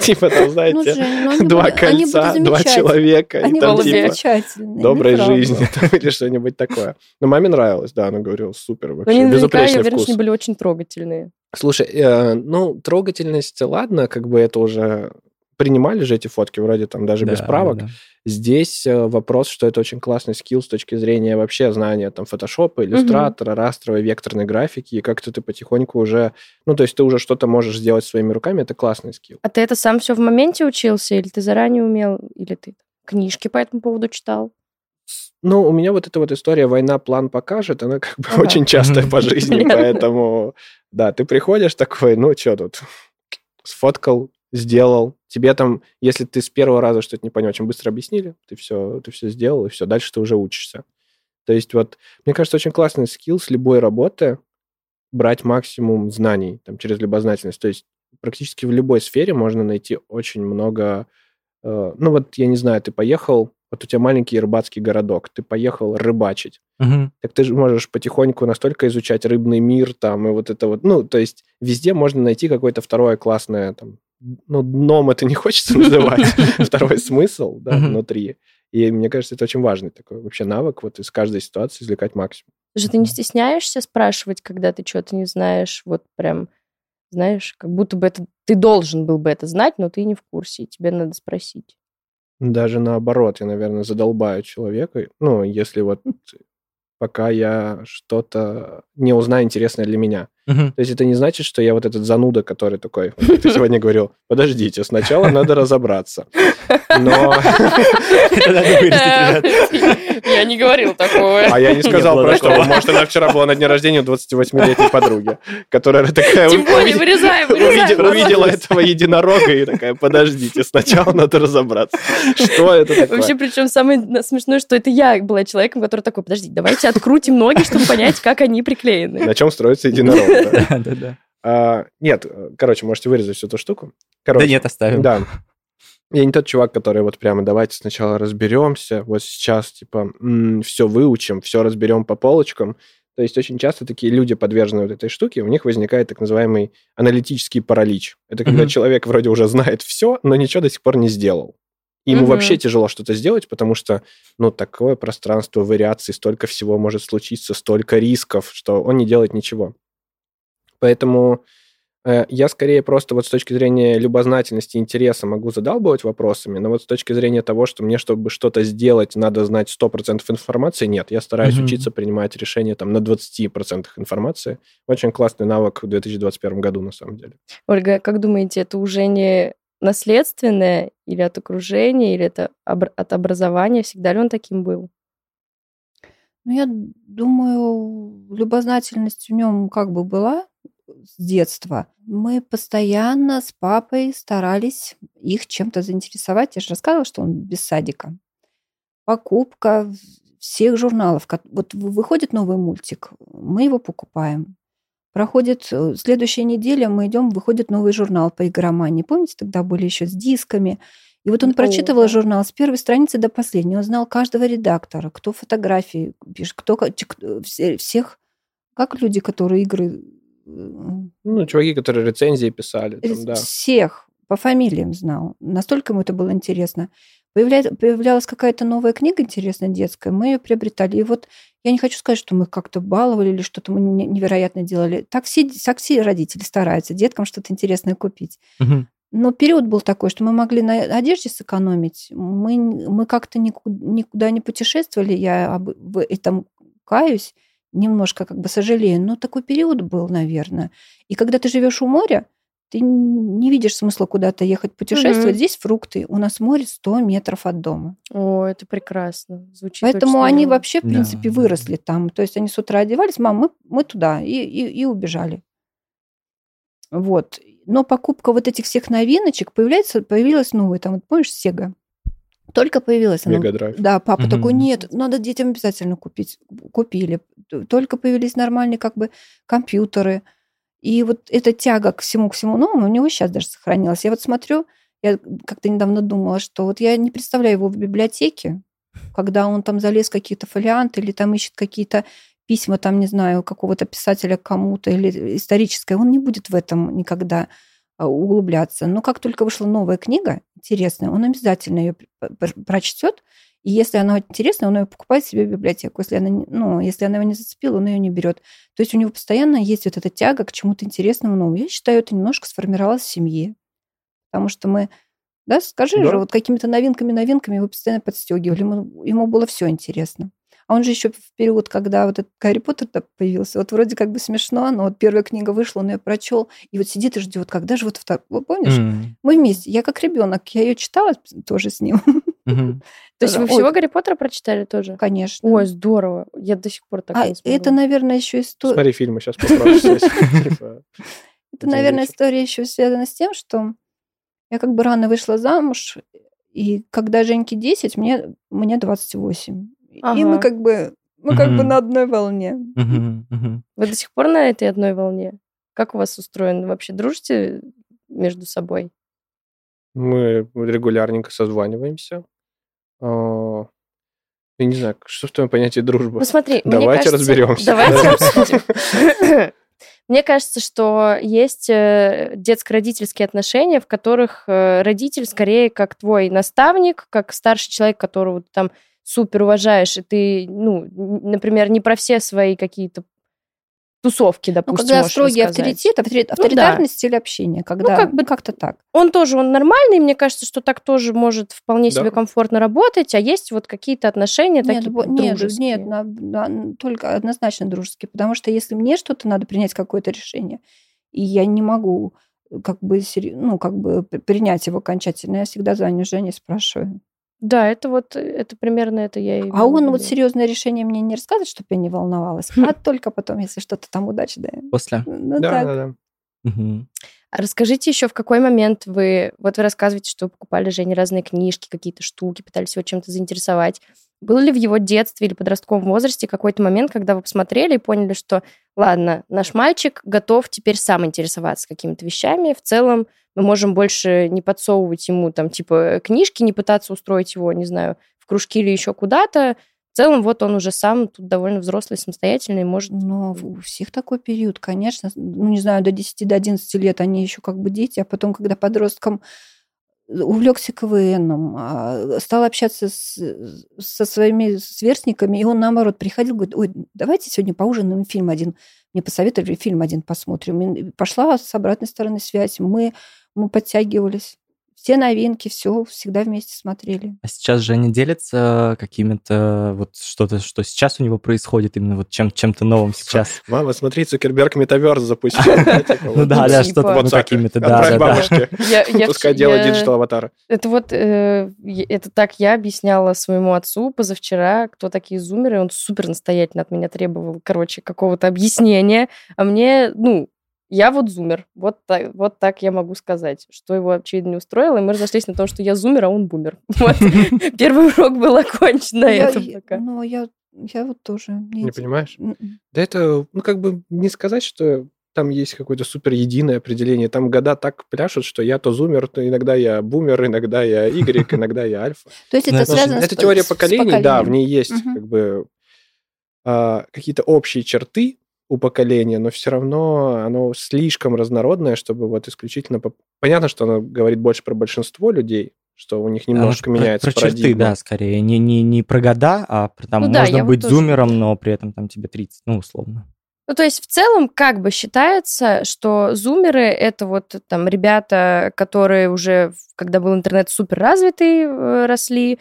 *laughs* Типа там, Ну, знаете, ну, два кольца, два человека. Они были типа, замечательные. доброй жизни *laughs* или что-нибудь такое. Но маме нравилось, да, она говорила, супер, вообще, они наверняка, я безупречный вкус. что они были очень трогательные. Слушай, э, ну, трогательность, ладно, как бы это уже принимали же эти фотки, вроде там даже без Да, правок. да. Здесь э, вопрос, что это очень классный скилл с точки зрения вообще знания там фотошопа, иллюстратора, растровой, векторной графики, и как-то ты потихоньку уже, ну, то есть ты уже что-то можешь сделать своими руками, это классный скилл. А ты это сам все в моменте учился, или ты заранее умел, или ты книжки по этому поводу читал? Ну, у меня вот эта вот история «Война план покажет», она как бы Ага. очень частая по *laughs* жизни, поэтому, да, ты приходишь такой, ну, что тут, сфоткал, сделал. Тебе там, если ты с первого раза что-то не понял, очень быстро объяснили, ты все, ты все сделал, и все, дальше ты уже учишься. То есть вот, мне кажется, очень классный скилл с любой работы брать максимум знаний там, через любознательность. То есть практически в любой сфере можно найти очень много... э, ну вот, я не знаю, ты поехал, вот у тебя маленький рыбацкий городок, ты поехал рыбачить. Мгм. Так ты же можешь потихоньку настолько изучать рыбный мир там и вот это вот. Ну, то есть везде можно найти какое-то второе классное там, ну, дном это не *laughs* хочется называть, *laughs* второй смысл, да, внутри. И мне кажется, это очень важный такой вообще навык, вот из каждой ситуации извлекать максимум. Даже ты не стесняешься спрашивать, когда ты что-то не знаешь, вот прям, знаешь, как будто бы это ты должен был бы это знать, но ты не в курсе, и тебе надо спросить. Даже наоборот, я, наверное, задолбаю человека. Ну, если вот пока я что-то не узнаю интересное для меня. Мгм. То есть это не значит, что я вот этот зануда, который такой, вот ты сегодня говорил, подождите, сначала надо разобраться. Но... Я не говорил такого. А я не сказал про что. Может, она вчера была на дне рождения у 28-летней подруги, которая такая... Тем более, вырезаем, Увидела, этого единорога и такая, подождите, сначала надо разобраться. Что это такое? Вообще, причем самое смешное, что это я была человеком, который такой, подождите, давайте открутим ноги, чтобы понять, как они приклеены. На чем строится единорог? Да? Да, да, да. А, Нет, короче, можете вырезать всю эту штуку. Да нет, оставим. Да. Я не тот чувак, который вот прямо давайте сначала разберемся, вот сейчас типа все выучим, все разберем по полочкам. То есть очень часто такие люди, подвержены вот этой штуке, у них возникает так называемый аналитический паралич. Это когда Мгм. человек вроде уже знает все, но ничего до сих пор не сделал. И Ему Мгм. вообще тяжело что-то сделать, потому что, ну, такое пространство вариаций, столько всего может случиться, столько рисков, что он не делает ничего. Поэтому э, я скорее просто вот с точки зрения любознательности, интереса могу задалбывать вопросами, но вот с точки зрения того, что мне, чтобы что-то сделать, надо знать 100% информации, нет. Я стараюсь Мгм. учиться принимать решения там на 20% информации. Очень классный навык в 2021 году, на самом деле. Ольга, как думаете, это уже не наследственное или от окружения, или это от образования? Всегда ли он таким был? Ну, я думаю, любознательность в нем как бы была с детства. Мы постоянно с папой старались их чем-то заинтересовать. Я же рассказывала, что он без садика. Покупка всех журналов. Вот вы- выходит новый мультик, мы его покупаем. Проходит э, следующая неделя, мы идем, выходит новый журнал по игромании. Помните, тогда были еще с дисками. И вот он О, прочитывал да. журнал с первой страницы до последней. Он знал каждого редактора, кто фотографии пишет, кто все- всех, как люди, которые игры э, Ну, чуваки, которые рецензии писали, там, да. Всех по фамилиям знал. Настолько ему это было интересно. Появля- Появлялась какая-то новая книга интересная детская, мы ее приобретали. И вот я не хочу сказать, что мы их как-то баловали или что-то мы не- невероятно делали. Так все, так все родители стараются деткам что-то интересное купить. Мгм. Но период был такой, что мы могли на одежде сэкономить. Мы, мы как-то нику- никуда не путешествовали. Я об- в этом каюсь, немножко как бы сожалею. Но такой период был, наверное. И когда ты живешь у моря, ты не видишь смысла куда-то ехать путешествовать. Мгм. Здесь фрукты. У нас море 100 метров от дома. О, это прекрасно. Звучит Поэтому очень они вообще, в принципе, да. выросли там. То есть они с утра одевались, мам, мы, мы туда, и, и, и убежали. Вот. Но покупка вот этих всех новиночек появляется, появилась новая. Там, вот помнишь, Сега? Только появилась она. Мегадрайв. Да, папа Мгм. такой, нет, надо детям обязательно купить. Купили. Только появились нормальные как бы компьютеры. И вот эта тяга к всему, к всему новому у него сейчас даже сохранилась. Я вот смотрю, я как-то недавно думала, что вот я не представляю его в библиотеке, когда он там залез в какие-то фолианты или там ищет какие-то письма, там, не знаю, какого-то писателя к кому-то или историческое, он не будет в этом никогда углубляться. Но как только вышла новая книга интересная, он обязательно ее прочтет, и если она интересная, он ее покупает себе в библиотеку. Если она, ну, если она его не зацепила, он ее не берет. То есть у него постоянно есть вот эта тяга к чему-то интересному новому. Я считаю, это немножко сформировалось в семье. Потому что мы, да, скажи Да. же, вот какими-то новинками-новинками его постоянно подстегивали. Ему, ему было все интересно. А он же еще в период, когда вот этот Гарри Поттер появился, вот вроде как бы смешно, но вот первая книга вышла, он ее прочел, и вот сидит и ждет, когда же вот второй. Вот Помнишь? М, Мы вместе. Я как ребенок, я ее читала тоже с ним. *laughs* То есть вы всего Гарри Поттера прочитали тоже? конечно. Ой, здорово. Я до сих пор так а не смогла. это, наверное, еще история. Смотри фильмы, сейчас *laughs* Это, наверное, история еще связана с тем, что я как бы рано вышла замуж, и когда Женьке 10, мне, мне 28. И мы Ага. как бы мы как бы на одной волне. Вы до сих пор на этой одной волне? Как у вас устроено? Вообще дружите между собой? Мы регулярненько созваниваемся. А, Я не знаю, что в твоем понятии дружбы? Ну смотри, Давайте кажется- разберемся. Давайте *laughs* обсудим. *laughs* Мне кажется, что есть э, детско-родительские отношения, в которых э, родитель скорее как твой наставник, как старший человек, которого там супер уважаешь, и ты, ну, например, не про все свои какие-то тусовки, Ну, допустим, когда можешь строгий авторитет, авторитет- да. авторитарный стиль общения, когда как бы- как-то так. Он тоже, он нормальный, мне кажется, что так тоже может вполне Да. себе комфортно работать, а есть вот какие-то отношения Нет, такие бо- нет, дружеские. нет, на- на- только однозначно дружеские, потому что если мне что-то надо принять какое-то решение, и я не могу э, как бы, ну, как бы принять его окончательно, я всегда звоню Жене и спрашиваю. Да, это вот, это примерно это я и А он вот серьезное решение мне не рассказывает, чтобы я не волновалась, Хм. а только потом, если что-то там удачное. После. Ну, Да, так. да, да. А расскажите еще, в какой момент вы... Вот вы рассказываете, что вы покупали Жене разные книжки, какие-то штуки, пытались его чем-то заинтересовать. Был ли в его детстве или подростковом возрасте какой-то момент, когда вы посмотрели и поняли, что, ладно, наш мальчик готов теперь сам интересоваться какими-то вещами, в целом мы можем больше не подсовывать ему там типа книжки, не пытаться устроить его, не знаю, в кружки или еще куда-то. В целом вот он уже сам тут довольно взрослый, самостоятельный, может... Но у всех такой период, конечно. Ну, не знаю, до 10, до 11 лет они еще как бы дети, а потом, когда подростком увлекся КВНом, а, стал общаться с, со своими сверстниками, и он, наоборот, приходил, говорит, ой, давайте сегодня поужинаем, фильм один. Мне посоветовали, фильм один посмотрим. И пошла с обратной стороны связь. Мы, мы подтягивались. Все новинки, все всегда вместе смотрели. А сейчас Женя делится какими-то вот что-то, что сейчас у него происходит, именно вот чем, чем-то новым сейчас. Мама, смотри, Цукерберг metaverse запустил. *laughs* Типа, Ну вот, да, да, что-то WhatsApp. какими-то, да, да, бабушке. Пускай делает digital аватары. Это вот, э, это так я объясняла своему отцу позавчера, кто такие зумеры, он супер настоятельно от меня требовал, короче, какого-то объяснения, а мне, ну, я вот зумер, вот так, вот так я могу сказать, что его, очевидно, не устроило, и мы разошлись на том, что я зумер, а он бумер. *laughs* Вот. *laughs* Первый урок был окончен на Я- этом пока. Ну, я, я вот тоже. Не понимаешь? Да это, ну, как бы не сказать, что там есть какое-то супер единое определение. Там года так пляшут, что я то зумер, то иногда я бумер, иногда я Y, *laughs* иногда я альфа. То есть Ну, это связано с Это теория поколений, да, в ней есть как бы а, какие-то общие черты у поколения, но все равно оно слишком разнородное, чтобы вот исключительно... по- Понятно, что оно говорит больше про большинство людей, что у них немножко Оно про- меняется Про черты, парадигма. да, скорее. Не, не, не про года, а про там Ну да, можно вот быть тоже- зумером, но при этом там тебе 30, ну, условно. Ну, то есть в целом как бы считается, что зумеры — это вот там ребята, которые уже, когда был интернет супер развитый, э, росли,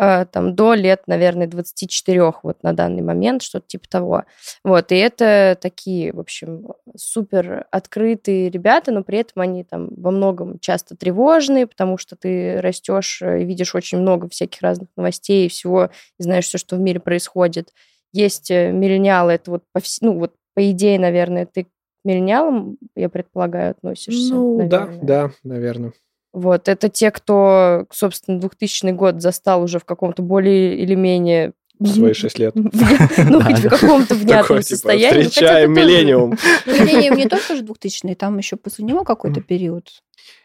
там до лет, наверное, 24 вот на данный момент, что-то типа того. Вот, и это такие, в общем, супер открытые ребята, но при этом они там во многом часто тревожные, потому что ты растешь и видишь очень много всяких разных новостей и всего, и знаешь все, что в мире происходит. Есть э, миллениалы, это вот, по ну, вот по идее, наверное, ты к миллениалам, я предполагаю, относишься. Ну, да, наверное. да, наверное. Вот, это те, кто, собственно, 2000 год застал уже в каком-то более или менее... Свои шесть лет. *laughs* Ну, хоть в каком-то внятном типа, состоянии. встречаем миллениум. *laughs* Миллениум не только же 2000 там еще после него какой-то период.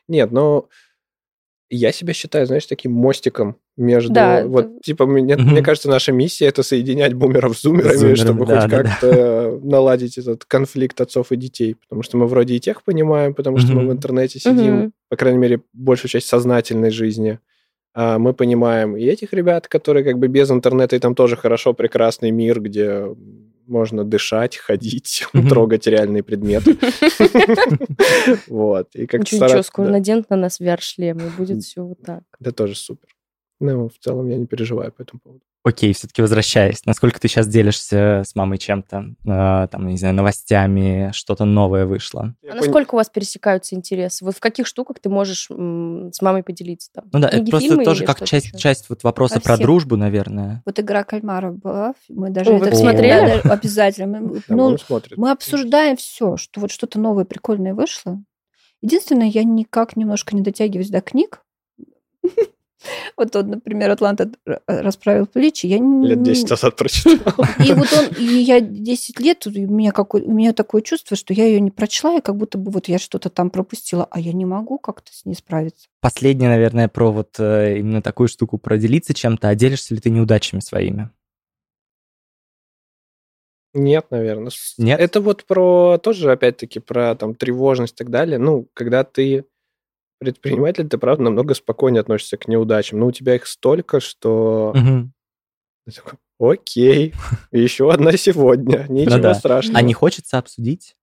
Нет, но я себя считаю, знаешь, таким мостиком между... Да, вот, это- типа, мне, мне кажется, наша миссия — это соединять бумеров с зумерами, зумерами, чтобы да, хоть да, да. как-то наладить этот конфликт отцов и детей. Потому что мы вроде и тех понимаем, потому что мы в интернете сидим, по крайней мере, большую часть сознательной жизни. А мы понимаем и этих ребят, которые как бы без интернета, и там тоже хорошо, прекрасный мир, где можно дышать, ходить, *laughs* трогать реальные предметы. *laughs* Вот. И как Ничего, ничего, скоро наденут на нас VR-шлем, и будет все вот так. Это тоже супер. Ну, в целом я не переживаю по этому поводу. Окей, все-таки возвращаясь. Насколько ты сейчас делишься с мамой чем-то? э, там, не знаю, новостями, что-то новое вышло? Я А пон- насколько у вас пересекаются интересы? Вот в каких штуках ты можешь м, с мамой поделиться? Там? Ну да, это Книги, просто фильмы тоже как часть, ещё? часть вот вопроса Во про всех. дружбу, наверное. Вот игра кальмаров была, мы даже О, это посмотрели? да, да, обязательно. Мы- ну, мы обсуждаем все, что вот что-то новое, прикольное вышло. Единственное, я никак немножко не дотягиваюсь до книг. *laughs* Вот тот, например, Атланта р- расправил плечи. Я не- Лет 10 назад прочитал. И вот он, и я 10 лет, у меня, какой, у меня такое чувство, что я ее не прочла, и как будто бы вот я что-то там пропустила, а я не могу как-то с ней справиться. Последнее, наверное, про вот э, именно такую штуку, про делиться чем-то, а делишься ли ты неудачами своими? Нет, наверное. Нет? Это вот про тоже, опять-таки, про там тревожность и так далее. Ну, когда ты предприниматель, ты, правда, намного спокойнее относишься к неудачам. Но у тебя их столько, что такой, окей, еще одна сегодня, *laughs* ничего страшного. А не хочется обсудить?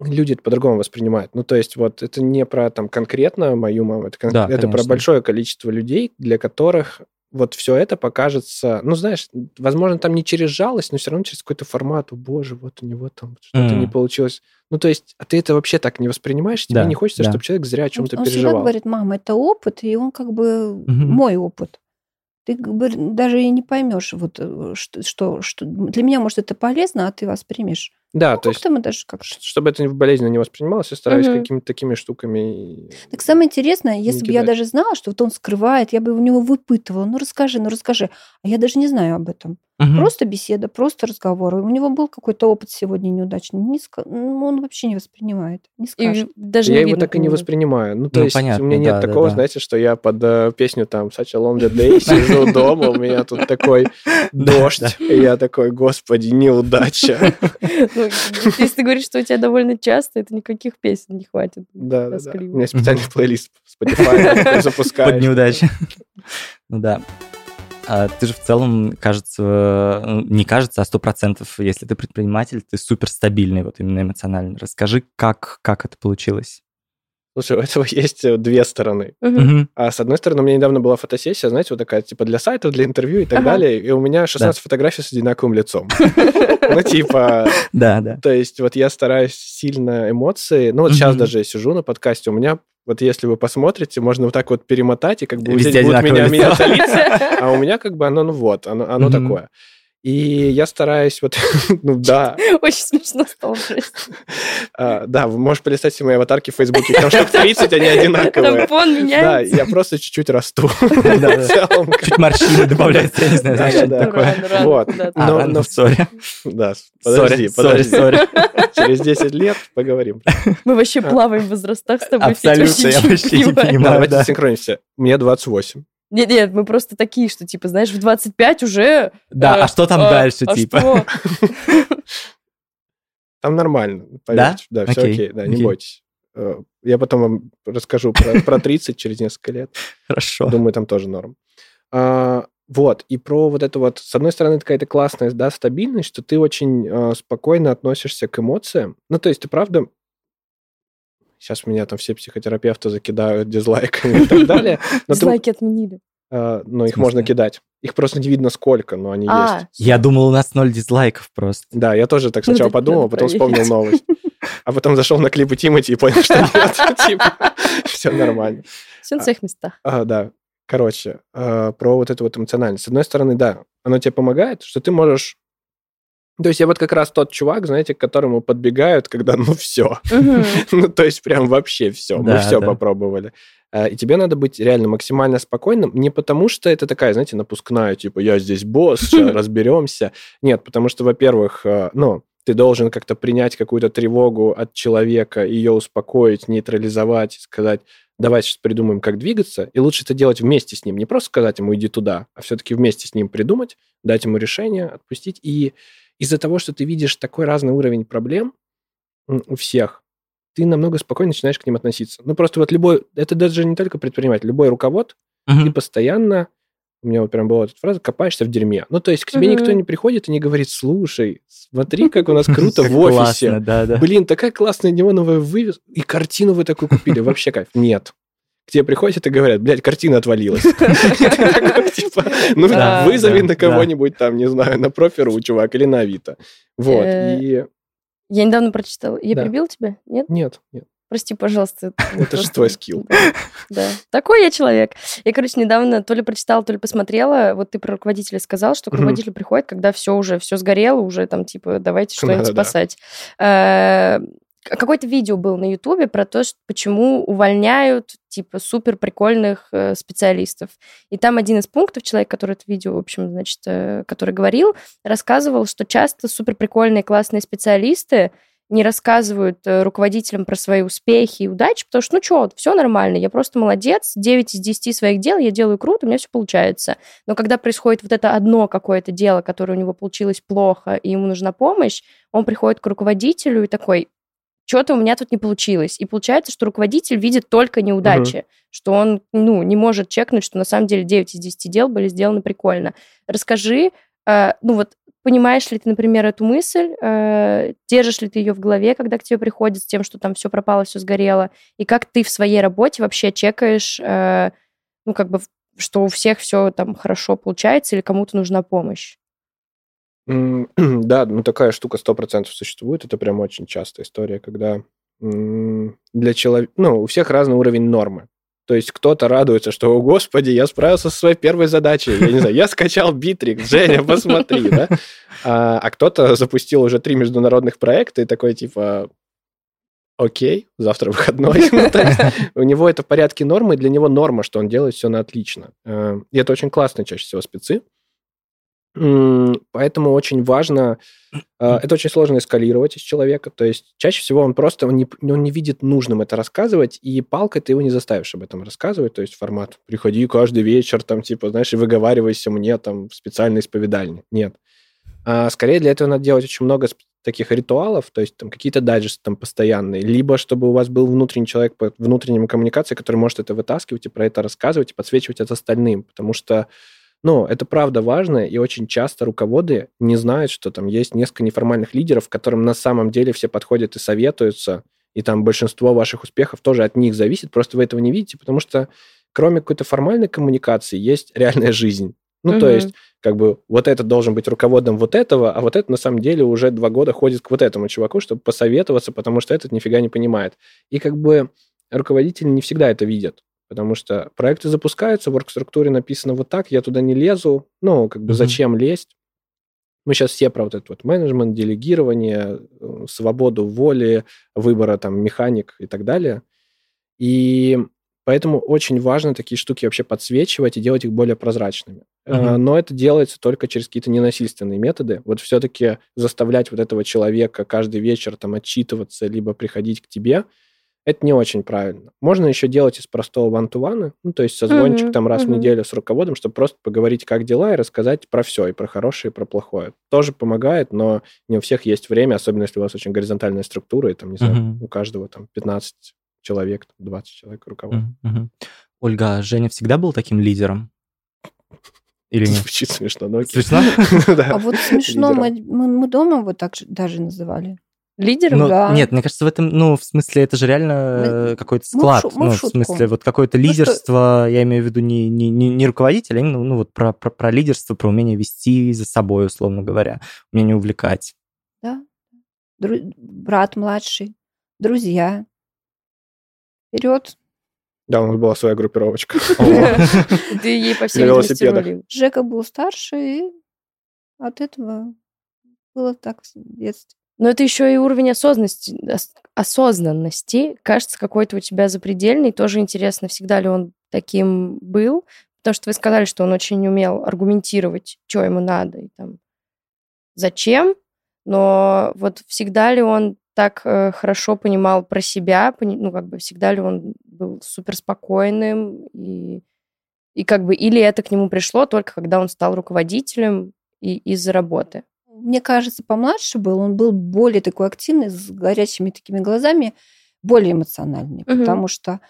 Люди это по-другому воспринимают. Ну, то есть вот это не про там конкретно мою маму, это, кон- Да, это про большое количество людей, для которых вот все это покажется, ну, знаешь, возможно, там не через жалость, но все равно через какой-то формат. О, боже, вот у него там что-то М. не получилось. Ну, то есть, а ты это вообще так не воспринимаешь, тебе Да, не хочется, да. чтобы человек зря о чем-то он, он переживал. говорит, мама, это опыт, и он как бы Мгм. мой опыт. Ты как бы даже и не поймешь, вот, э, что, что, что... Для меня, может, это полезно, а ты воспримешь. Да, Ну, то есть, мы даже как-то... ш- чтобы это болезненно не воспринималось, я стараюсь Мгм. какими-то такими штуками... Так самое интересное, если бы я даже знала, что вот он скрывает, я бы у него выпытывала, ну расскажи, ну расскажи. А я даже не знаю об этом. Мгм. Просто беседа, просто разговор. У него был какой-то опыт сегодня неудачный. Не ска- ну, Он вообще не воспринимает, не И скажет. даже я не его видно так и не воспринимаю. Ну, то Ну, есть понятно, у меня нет да, да, такого, да. знаете, что я под э, песню там Such a Long Day сижу дома, у меня тут такой дождь, и я такой, господи, неудача. *laughs* Ну, Если ты говоришь, что у тебя довольно часто, это никаких песен не хватит. Да, да, да. У меня специальный плейлист в Spotify *laughs* такой Под запускаю. неудачи. Ну да. А ты же в целом, кажется, ну, не кажется, а сто процентов, если ты предприниматель, ты супер стабильный вот именно эмоционально. Расскажи, как, как это получилось? Слушай, у этого есть э, две стороны. Мгм. А с одной стороны, у меня недавно была фотосессия, знаете, вот такая, типа, для сайтов, для интервью и так Ага. далее, и у меня 16 фотографий с одинаковым лицом. *laughs* Ну, типа, Да, да. То есть вот я стараюсь сильно эмоции. Ну вот сейчас даже я сижу на подкасте, у меня вот если вы посмотрите, можно вот так вот перемотать, и как бы Везде здесь будет меня, одинаковое меняться лицо. лица, а у меня как бы оно, ну вот, оно, оно Мгм. такое. И я стараюсь вот, *laughs* ну да, Очень смешно стало. а, да, вы можете полистать все мои аватарки в Фейсбуке, там штук 30, они одинаковые. Там фон Да, меняется. я просто чуть-чуть расту. *laughs* В Чуть морщины добавляются, я не знаю, знаешь, что такое. Вот. А, Но- но- sorry. Да, подожди, Sorry, sorry, подожди. Через 10 лет поговорим. Мы вообще плаваем в возрастах с тобой. Абсолютно, я вообще не понимаю. Да, понимаю. давайте да. синхронимся. Мне 28. Нет, нет, мы просто такие, что, типа, знаешь, в 25 уже... Да, э, а что там а- дальше, а типа? *laughs* Там нормально, поверьте. Да, все Окей, да, не бойтесь. Э, Я потом вам расскажу про, про 30 через несколько лет. *laughs* Хорошо. Думаю, там тоже норм. А, вот, и про вот это вот, с одной стороны, какая-то классная, да, стабильность, что ты очень э, спокойно относишься к эмоциям. Ну, то есть ты правда... Сейчас меня там все психотерапевты закидают дизлайками и так далее. *laughs* Дизлайки отменили. э, но их можно кидать. Их просто не видно сколько, но они А. есть. Я думал, у нас ноль дизлайков просто. Да, я тоже так Ну, сначала это подумал, а потом вспомнил новость. А потом зашел на клипы Тимати и понял, что нет. *laughs* Типа, все нормально. Все на своих местах. А, да. Короче, а, про вот это вот эмоциональность. С одной стороны, да, оно тебе помогает, что ты можешь... То есть я вот как раз тот чувак, знаете, к которому подбегают, когда ну все. *laughs* Ну, то есть прям вообще все. Мы все да. попробовали. А, И тебе надо быть реально максимально спокойным, не потому что это такая, знаете, напускная, типа, я здесь босс, *laughs* разберемся. Нет, потому что, во-первых, а, ну, ты должен как-то принять какую-то тревогу от человека, ее успокоить, нейтрализовать, сказать, давай сейчас придумаем, как двигаться. И лучше это делать вместе с ним. Не просто сказать ему, иди туда, а все-таки вместе с ним придумать, дать ему решение, отпустить. И из-за того, что ты видишь такой разный уровень проблем у всех, ты намного спокойнее начинаешь к ним относиться. Ну, просто вот любой, это даже не только предприниматель, любой руковод, ты Мгм. постоянно, у меня вот прям была эта фраза, копаешься в дерьме. Ну, то есть к тебе Мгм. никто не приходит и не говорит, слушай, смотри, как у нас *laughs* круто в офисе. Блин, такая классная неоновая вывес, и картину вы такую купили, вообще кайф. Нет. К тебе приходят и говорят, блядь, картина отвалилась. *laughs* Типа, Ну, вызови на кого-нибудь там, не знаю, на профиру, чувак, или на Авито. Вот, Э, и... Я недавно прочитала. Я Да. перебил тебя? Нет? Нет, нет. Прости, пожалуйста. Это же твой скилл. Да. Такой я человек. Я, короче, недавно то ли прочитала, то ли посмотрела. Вот ты про руководителя сказал, что к руководителю приходит, когда все уже, все сгорело, уже там, типа, давайте *laughs* что-нибудь спасать. Э, Какое-то видео было на Ютубе про то, что почему увольняют, типа, супер прикольных э, специалистов. И там один из пунктов, человек, который это видео, в общем, значит, э, который говорил, рассказывал, что часто супер прикольные, классные специалисты не рассказывают э, руководителям про свои успехи и удачи, потому что, ну что, все нормально, я просто молодец, 9 из 10 своих дел я делаю круто, у меня все получается. Но когда происходит вот это одно какое-то дело, которое у него получилось плохо, и ему нужна помощь, он приходит к руководителю и такой, что-то у меня тут не получилось. И получается, что руководитель видит только неудачи, что он, ну, не может чекнуть, что на самом деле 9 из 10 дел были сделаны прикольно. Расскажи, э, ну вот, понимаешь ли ты, например, эту мысль, э, держишь ли ты ее в голове, когда к тебе приходит с тем, что там все пропало, все сгорело, и как ты в своей работе вообще чекаешь, э, ну, как бы, что у всех все там хорошо получается или кому-то нужна помощь? *clears throat* Да, ну такая штука сто процентов существует. Это прям очень частая история, когда для человека... Ну, у всех разный уровень нормы. То есть кто-то радуется, что, о, господи, я справился со своей первой задачей. Я не знаю, я скачал Битрикс, Женя, посмотри, да? А, а кто-то запустил уже три международных проекта и такой, типа, окей, завтра выходной. *laughs* ну, у него это в порядке нормы, и для него норма, что он делает все на отлично. Э, и это очень классные чаще всего спецы. Поэтому очень важно, а, это очень сложно эскалировать из человека, то есть чаще всего он просто, он не, он не видит нужным это рассказывать, и палкой ты его не заставишь об этом рассказывать, то есть формат «приходи каждый вечер», там, типа, знаешь, и выговаривайся мне там в специальной исповедальне. Нет. А скорее для этого надо делать очень много таких ритуалов, то есть там какие-то дайджесты там постоянные, либо чтобы у вас был внутренний человек по внутренним коммуникации, который может это вытаскивать и про это рассказывать и подсвечивать это остальным, потому что но это правда важно, и очень часто руководы не знают, что там есть несколько неформальных лидеров, которым на самом деле все подходят и советуются, и там большинство ваших успехов тоже от них зависит, просто вы этого не видите, потому что кроме какой-то формальной коммуникации есть реальная жизнь. Ну, угу. то есть, как бы, вот это должен быть руководом вот этого, а вот это на самом деле уже два года ходит к вот этому чуваку, чтобы посоветоваться, потому что этот нифига не понимает. И как бы руководители не всегда это видят. Потому что проекты запускаются, в орг-структуре написано вот так, я туда не лезу. Ну, как бы mm-hmm. зачем лезть? Мы сейчас все про вот этот вот менеджмент, делегирование, э, свободу воли, выбора там механик и так далее. И поэтому очень важно такие штуки вообще подсвечивать и делать их более прозрачными. Mm-hmm. Но это делается только через какие-то ненасильственные методы. Вот все-таки заставлять вот этого человека каждый вечер там отчитываться, либо приходить к тебе – это не очень правильно. Можно еще делать из простого ван-ту-вана, ну, то есть созвончик mm-hmm. там раз mm-hmm. в неделю с руководом, чтобы просто поговорить, как дела, и рассказать про все, и про хорошее, и про плохое. Тоже помогает, но не у всех есть время, особенно если у вас очень горизонтальная структура, и там, не знаю, mm-hmm. у каждого там 15 человек, 20 человек руководит. Mm-hmm. Ольга, а Женя всегда был таким лидером? Или нет? Звучит смешно, но окей. Смешно? *laughs* А вот смешно, мы дома вот так даже называли. Лидером? Ну, да. Нет, мне кажется, в этом, ну, в смысле, это же реально мы, какой-то склад. Мы в, шу, мы ну, в, в смысле, вот какое-то лидерство, что... я имею в виду не, не, не, не руководитель, а именно, ну, вот про, про, про лидерство, про умение вести за собой, условно говоря, умение увлекать. Да. Дру... Брат младший, друзья. Вперед. Да, у нас была своя группировочка. *laughs* Ты ей по всей видимости Жека был старше, и от этого было так в детстве. Но это еще и уровень осознанности, осознанности, кажется, какой-то у тебя запредельный. Тоже интересно, всегда ли он таким был. Потому что вы сказали, что он очень умел аргументировать, что ему надо и там зачем. Но вот всегда ли он так э, хорошо понимал про себя, пони, ну, как бы всегда ли он был суперспокойным и, и как бы, или это к нему пришло только когда он стал руководителем и из-за работы? Мне кажется, помладше был, он был более такой активный, с горячими такими глазами, более эмоциональный, угу. потому что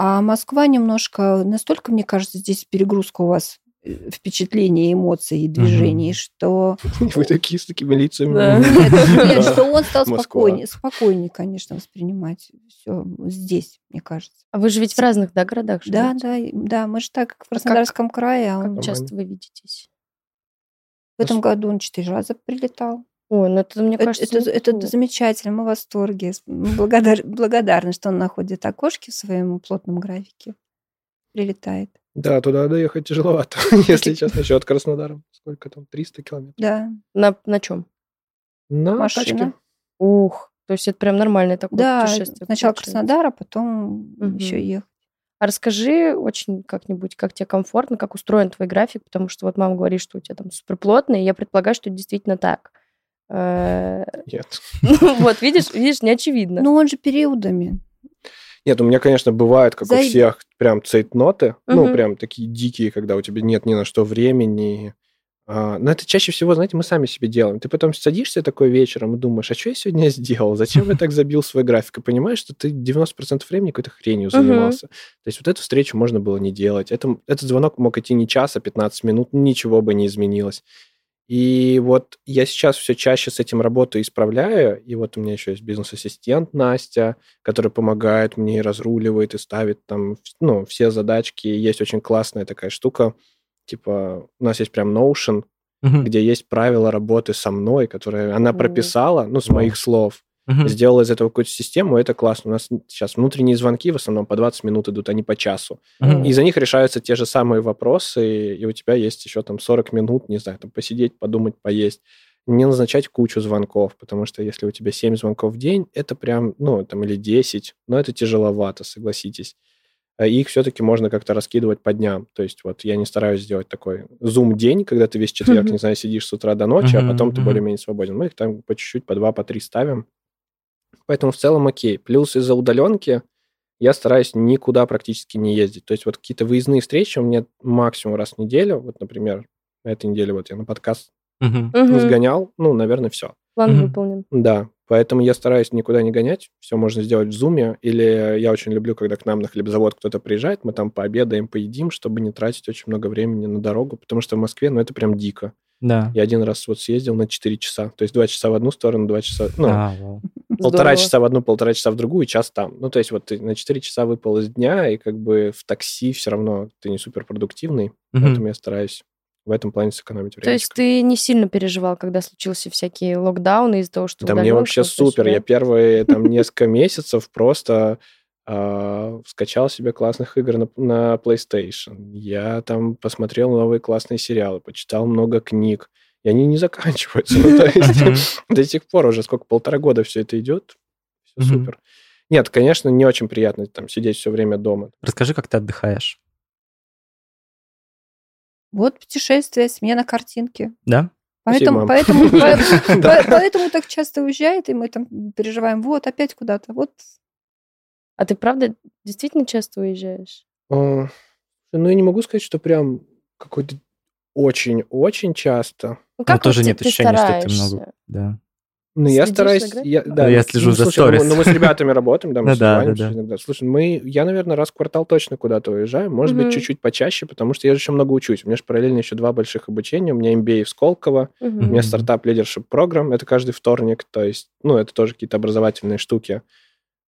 а Москва немножко, настолько, мне кажется, здесь перегрузка у вас э, впечатлений, эмоций и движений, угу. что... *laughs* Вы такие с такими лицами. Да. Нет, нет, что он стал спокойнее, спокойнее, конечно, воспринимать все здесь, мне кажется. А вы же ведь в разных, да, городах живете? Да, да, да, мы же так в Краснодарском а как, крае. А он... Как часто вы видитесь? В этом году он четыре раза прилетал. Ой, ну это, мне кажется, это, это, это замечательно, мы в восторге. Мы благодар, благодарны, что он находит окошки в своем плотном графике. Прилетает. Да, туда доехать тяжеловато, *laughs* *laughs* если честно, еще от Краснодара. Сколько там? 300 километров? Да. На, на чем? На Машина. тачке. Ух, то есть это прям нормальное такое да, путешествие. сначала Краснодар, а потом угу. еще ехать. А расскажи очень как-нибудь, как тебе комфортно, как устроен твой график, потому что вот мама говорит, что у тебя там суперплотный, и я предполагаю, что это действительно так. Э, Нет. *laughs* Ну вот, видишь, видишь, не очевидно. Ну, он же периодами. Нет, у меня, конечно, бывает, как у всех, прям цейтноты, ну, прям такие дикие, когда у тебя нет ни на что времени, но это чаще всего, знаете, мы сами себе делаем. Ты потом садишься такой вечером и думаешь, а что я сегодня *laughs* сделал? Зачем я так забил свой график? И понимаешь, что ты 90% времени какой-то хренью занимался. Uh-huh. То есть вот эту встречу можно было не делать. Это, этот звонок мог идти не час, а 15 минут, ничего бы не изменилось. И вот я сейчас все чаще с этим работаю и исправляю. И вот у меня еще есть бизнес-ассистент Настя, который помогает мне разруливает, и ставит там ну, все задачки. Есть очень классная такая штука. Типа у нас есть прям Notion, Мгм. где есть правила работы со мной, которые она прописала, ну, с моих слов. Мгм. Сделала из этого какую-то систему, это классно. У нас сейчас внутренние звонки в основном по 20 минут идут, а не по часу. Мгм. И за них решаются те же самые вопросы, и у тебя есть еще там 40 минут, не знаю, там посидеть, подумать, поесть. Не назначать кучу звонков, потому что если у тебя 7 звонков в день, это прям, ну, там, или 10, но это тяжеловато, согласитесь. А Их все-таки можно как-то раскидывать по дням. То есть вот я не стараюсь сделать такой зум-день, когда ты весь четверг, не знаю, сидишь с утра до ночи, а потом ты более-менее свободен. Мы их там по чуть-чуть, по два, по три ставим. Поэтому в целом окей. Плюс из-за удаленки я стараюсь никуда практически не ездить. То есть вот какие-то выездные встречи у меня максимум раз в неделю. Вот, например, на этой неделе вот я на подкаст сгонял. Ну, наверное, все. План выполнен. Да, поэтому я стараюсь никуда не гонять. Все можно сделать в зуме. Или я очень люблю, когда к нам на хлебзавод кто-то приезжает, мы там пообедаем, поедим, чтобы не тратить очень много времени на дорогу. Потому что в Москве, ну, это прям дико. Да. Я один раз вот съездил на 4 часа. То есть 2 часа в одну сторону, 2 часа... Ну, А, вау. *laughs* полтора Здорово. часа в одну, полтора часа в другую, час там. Ну, то есть вот ты на 4 часа выпал из дня, и как бы в такси все равно ты не супер продуктивный. Мгм. Поэтому я стараюсь в этом плане сэкономить время. То есть ты не сильно переживал, когда случился всякие локдауны из-за того, что Да мне вообще супер. Я первые *laughs* там несколько месяцев просто а, скачал себе классных игр на, на PlayStation. Я там посмотрел новые классные сериалы, почитал много книг. И они не заканчиваются. Ну, то *laughs* есть Мгм. до сих пор уже сколько, полтора года все это идет. Все супер. Нет, конечно, не очень приятно там сидеть все время дома. Расскажи, как ты отдыхаешь. Вот путешествие, смена картинки. Да? Поэтому, поэтому, *laughs* поэтому так часто уезжает, и мы там переживаем, вот, опять куда-то, вот. А ты правда действительно часто уезжаешь? А, Ну, я не могу сказать, что прям какой-то очень-очень часто. Ну, как тоже нет ощущения, что ты много. Да. Ну, я стараюсь... Я, да, Я ну, слежу ну, за слушай, ну, мы- сторис. Ну, мы с ребятами работаем, *laughs* да, мы Ну да, да, да. иногда. Слушай, мы, я, наверное, раз в квартал точно куда-то уезжаю. Может Мгм. быть, чуть-чуть почаще, потому что я же еще много учусь. У меня же параллельно еще два больших обучения. У меня MBA в Сколково, у Мгм. меня стартап лидершип программ. Это каждый вторник. То есть, ну, это тоже какие-то образовательные штуки.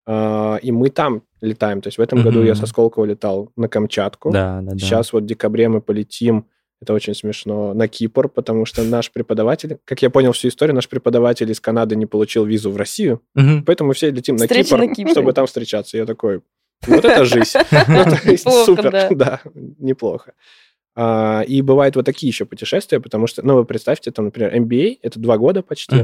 А, И мы там летаем. То есть в этом году я со Сколково летал на Камчатку. Да, да, да. Сейчас вот в декабре мы полетим, это очень смешно, на Кипр, потому что наш преподаватель, как я понял всю историю, наш преподаватель из Канады не получил визу в Россию, Мгм. поэтому все летим на Встреча Кипр, на Кипре. чтобы там встречаться. Я такой, вот это жизнь. *laughs* Ну, Супер, да. неплохо. А, И бывают вот такие еще путешествия, потому что, ну, вы представьте, там, например, MBA, это два года почти,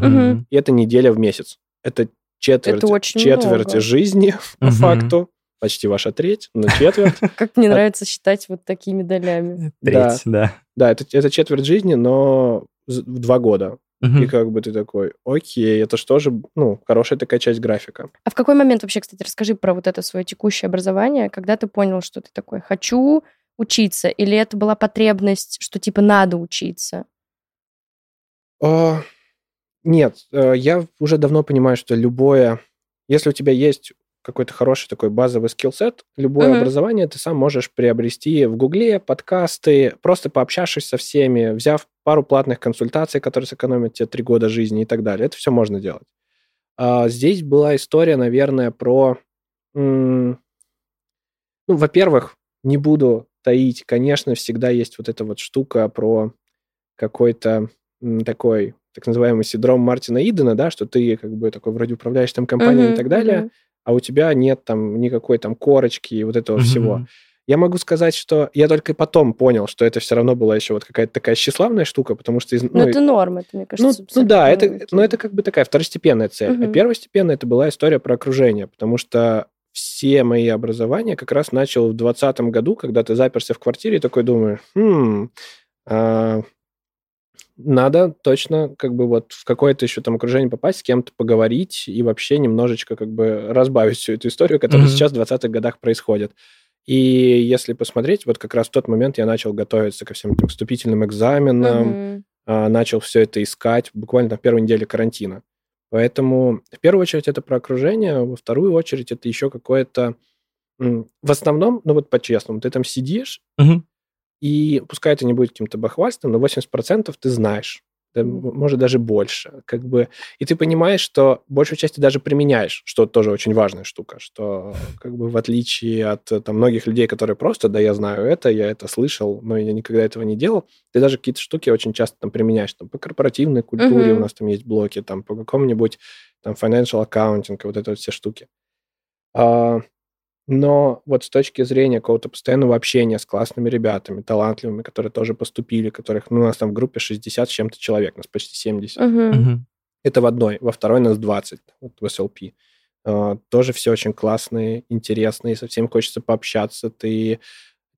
и это неделя в месяц. Это четверть, Это очень четверть много. жизни, *laughs* по факту, почти ваша треть, но четверть. *laughs* Как мне А- нравится считать вот такими долями. Треть, да. Да, это, это четверть жизни, но в два года. И как бы ты такой, окей, это что же, ну, хорошая такая часть графика. А в какой момент вообще, кстати, расскажи про вот это свое текущее образование, когда ты понял, что ты такой, хочу учиться, или это была потребность, что типа надо учиться? А, нет, э, я уже давно понимаю, что любое, если у тебя есть какой-то хороший такой базовый скиллсет, любое Мгм. образование ты сам можешь приобрести в Гугле, подкасты, просто пообщавшись со всеми, взяв пару платных консультаций, которые сэкономят тебе три года жизни и так далее. Это все можно делать. А здесь была история, наверное, про... Ну, во-первых, не буду таить, конечно, всегда есть вот эта вот штука про какой-то такой так называемый синдром Мартина Идена, да, что ты как бы такой вроде управляешь там компанией Мгм, и так далее, мгм. А у тебя нет там никакой там корочки и вот этого всего. Я могу сказать, что я только потом понял, что это все равно была еще вот какая-то такая тщеславная штука, потому что... из- Ну, ну, это норма, это, мне ну, кажется, ну да, это, но окей. это как бы такая второстепенная цель. А Мгм. первостепенная это была история про окружение, потому что все мои образования как раз начал в 2020 году, когда ты заперся в квартире и такой думаешь, «Хм, а, надо точно как бы вот в какое-то еще там окружение попасть, с кем-то поговорить и вообще немножечко как бы разбавить всю эту историю, которая Мгм. сейчас в 20-х годах происходит. И если посмотреть, вот как раз в тот момент я начал готовиться ко всем этим вступительным экзаменам, а, начал все это искать буквально на первой неделе карантина. Поэтому в первую очередь это про окружение, во вторую очередь это еще какое-то... В основном, ну вот по-честному, ты там сидишь, Мгм. И пускай это не будет каким-то бахвальством, но 80% ты знаешь. да, может даже больше, как бы, и ты понимаешь, что большую часть ты даже применяешь, что тоже очень важная штука, что как бы в отличие от там, многих людей, которые просто, да, я знаю это, я это слышал, но я никогда этого не делал, ты даже какие-то штуки очень часто там применяешь, там по корпоративной культуре Мгм. у нас там есть блоки, там по какому-нибудь там financial accounting, вот это вот все штуки. А, но вот с точки зрения какого-то постоянного общения с классными ребятами, талантливыми, которые тоже поступили, которых, ну, у нас там в группе 60 с чем-то человек, нас почти 70. Мгм. Мгм. Это в одной. Во второй нас 20, вот в SLP. А, Тоже все очень классные, интересные, со всеми хочется пообщаться. Ты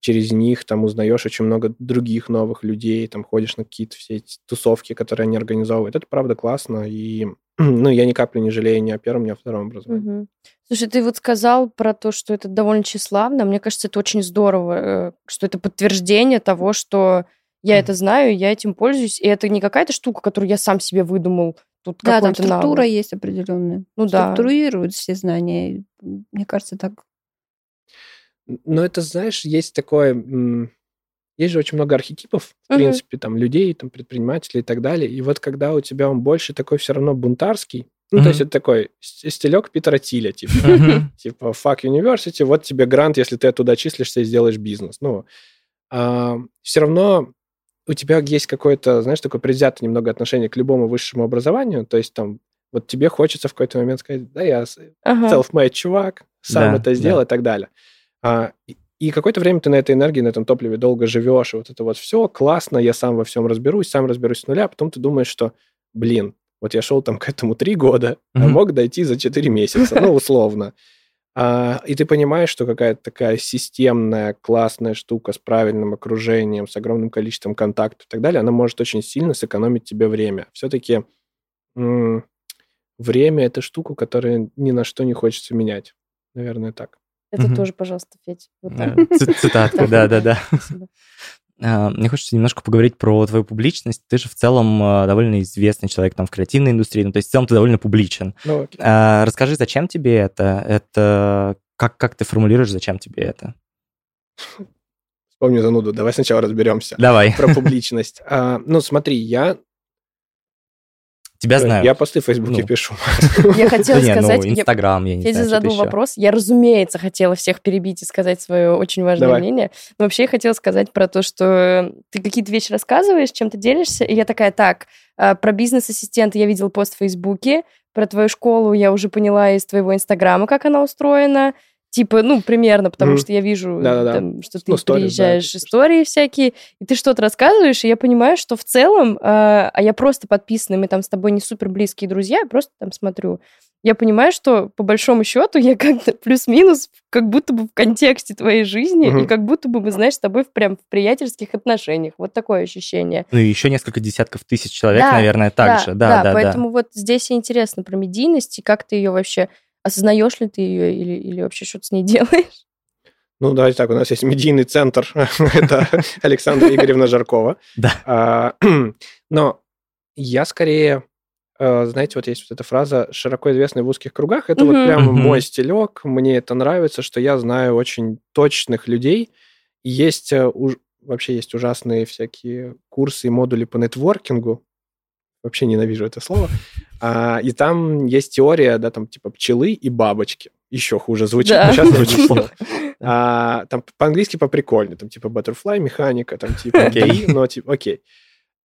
через них там узнаешь очень много других новых людей, там ходишь на какие-то все эти тусовки, которые они организовывают. Это правда классно, и ну, я ни капли не жалею ни о первом, ни о втором образовании. Мгм. Слушай, ты вот сказал про то, что это довольно тщеславно. Мне кажется, это очень здорово, э, что это подтверждение того, что я это знаю, я этим пользуюсь. И это не какая-то штука, которую я сам себе выдумал. Тут Да, там структура навык. есть определенная. Ну да. Структурируют все знания. Мне кажется, так Но это, знаешь, есть такое... Есть же очень много архетипов, в Мгм. принципе, там, людей, там, предпринимателей и так далее. И вот когда у тебя он больше такой все равно бунтарский, ну, Мгм. то есть это такой стилек Питера Тиля, типа, Мгм. *laughs* типа fuck university, вот тебе грант, если ты оттуда числишься и сделаешь бизнес. Ну, все равно у тебя есть какое-то, знаешь, такое предвзятое немного отношение к любому высшему образованию, то есть там вот тебе хочется в какой-то момент сказать, да, я Ага. self-made чувак, сам Да, это сделал и так далее. А, и, какое-то время ты на этой энергии, на этом топливе долго живешь, и вот это вот все классно, я сам во всем разберусь, сам разберусь с нуля, а потом ты думаешь, что, блин, вот я шел там к этому три года, а Мгм. мог дойти за четыре месяца, ну, условно. А, и ты понимаешь, что какая-то такая системная, классная штука с правильным окружением, с огромным количеством контактов и так далее, она может очень сильно сэкономить тебе время. Все-таки время – это штука, которую ни на что не хочется менять. Наверное, так. Это Мгм. тоже, пожалуйста, Федь. Вот Цитатка, да-да-да. *laughs* А, Мне хочется немножко поговорить про твою публичность. Ты же в целом а, довольно известный человек там в креативной индустрии, ну, то есть в целом ты довольно публичен. Ну, окей. А, Расскажи, зачем тебе это? Это как, как ты формулируешь, зачем тебе это? Вспомню зануду. Давай сначала разберемся Давай, про *laughs* публичность. А, Ну, смотри, я... тебя знают. Я посты в Фейсбуке Ну. пишу. *laughs* Я хотела Да ну, сказать... я- Инстаграм, я не Федя знаю, что-то задал вопрос. Я, разумеется, хотела всех перебить и сказать свое очень важное Давай. мнение. Но вообще я хотела сказать про то, что ты какие-то вещи рассказываешь, чем ты делишься, и я такая, так, а, про бизнес-ассистента я видела пост в Фейсбуке, про твою школу я уже поняла из твоего Инстаграма, как она устроена. Типа, ну, примерно, потому Мгм. что я вижу, Да-да-да. там, что ты Ну, да, приезжаешь, это истории всякие, и ты что-то рассказываешь, и я понимаю, что в целом, а а я просто подписана, мы там с тобой не супер близкие друзья, я просто там смотрю. Я понимаю, что по большому счету *laughs* я как-то плюс-минус как будто бы в контексте твоей жизни, Мгм. и как будто бы мы, знаешь, с тобой в, прям в приятельских отношениях. Вот такое ощущение. Ну, и еще несколько десятков тысяч человек, Да, наверное, также. Да, да, да. поэтому вот здесь и интересно про медийность, и как ты ее вообще... Осознаешь ли ты ее или, или вообще что-то с ней *laughs* делаешь? Ну, давайте так, у нас есть медийный центр. *laughs* Это Александра Игоревна Жаркова. Да. А, *clears throat* Но я скорее... э, Знаете, вот есть вот эта фраза, широко известная в узких кругах. Это вот прям мой стилек. Мне это нравится, что я знаю очень точных людей. Есть э, уж- вообще есть ужасные всякие курсы и модули по нетворкингу. Вообще ненавижу это слово. А, и там есть теория, да, там типа пчелы и бабочки. Еще хуже звучит, Да. но сейчас *laughs* Звучит плохо. А, там по-английски поприкольнее, там типа butterfly механика, там типа Окей. но типа окей.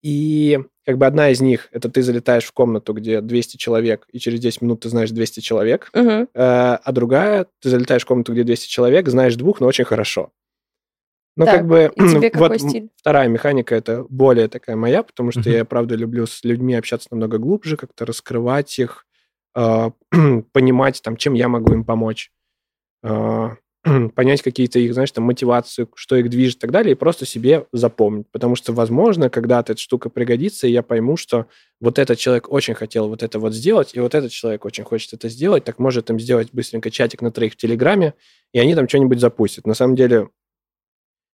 И как бы одна из них, это ты залетаешь в комнату, где 200 человек, и через 10 минут ты знаешь 200 человек. Э, а другая, ты залетаешь в комнату, где 200 человек, знаешь двух, но очень хорошо. Ну, как бы... и тебе *clears throat* какой вот стиль? Вторая механика, это более такая моя, потому что Мгм. я, правда, люблю с людьми общаться намного глубже, как-то раскрывать их, а, *clears throat* понимать, там, чем я могу им помочь, а, *clears throat* понять какие-то их, знаешь, там, мотивацию, что их движет и так далее, и просто себе запомнить. Потому что, возможно, когда-то эта штука пригодится, и я пойму, что вот этот человек очень хотел вот это вот сделать, и вот этот человек очень хочет это сделать, так может им сделать быстренько чатик на троих в Телеграме, и они там что-нибудь запустят. На самом деле,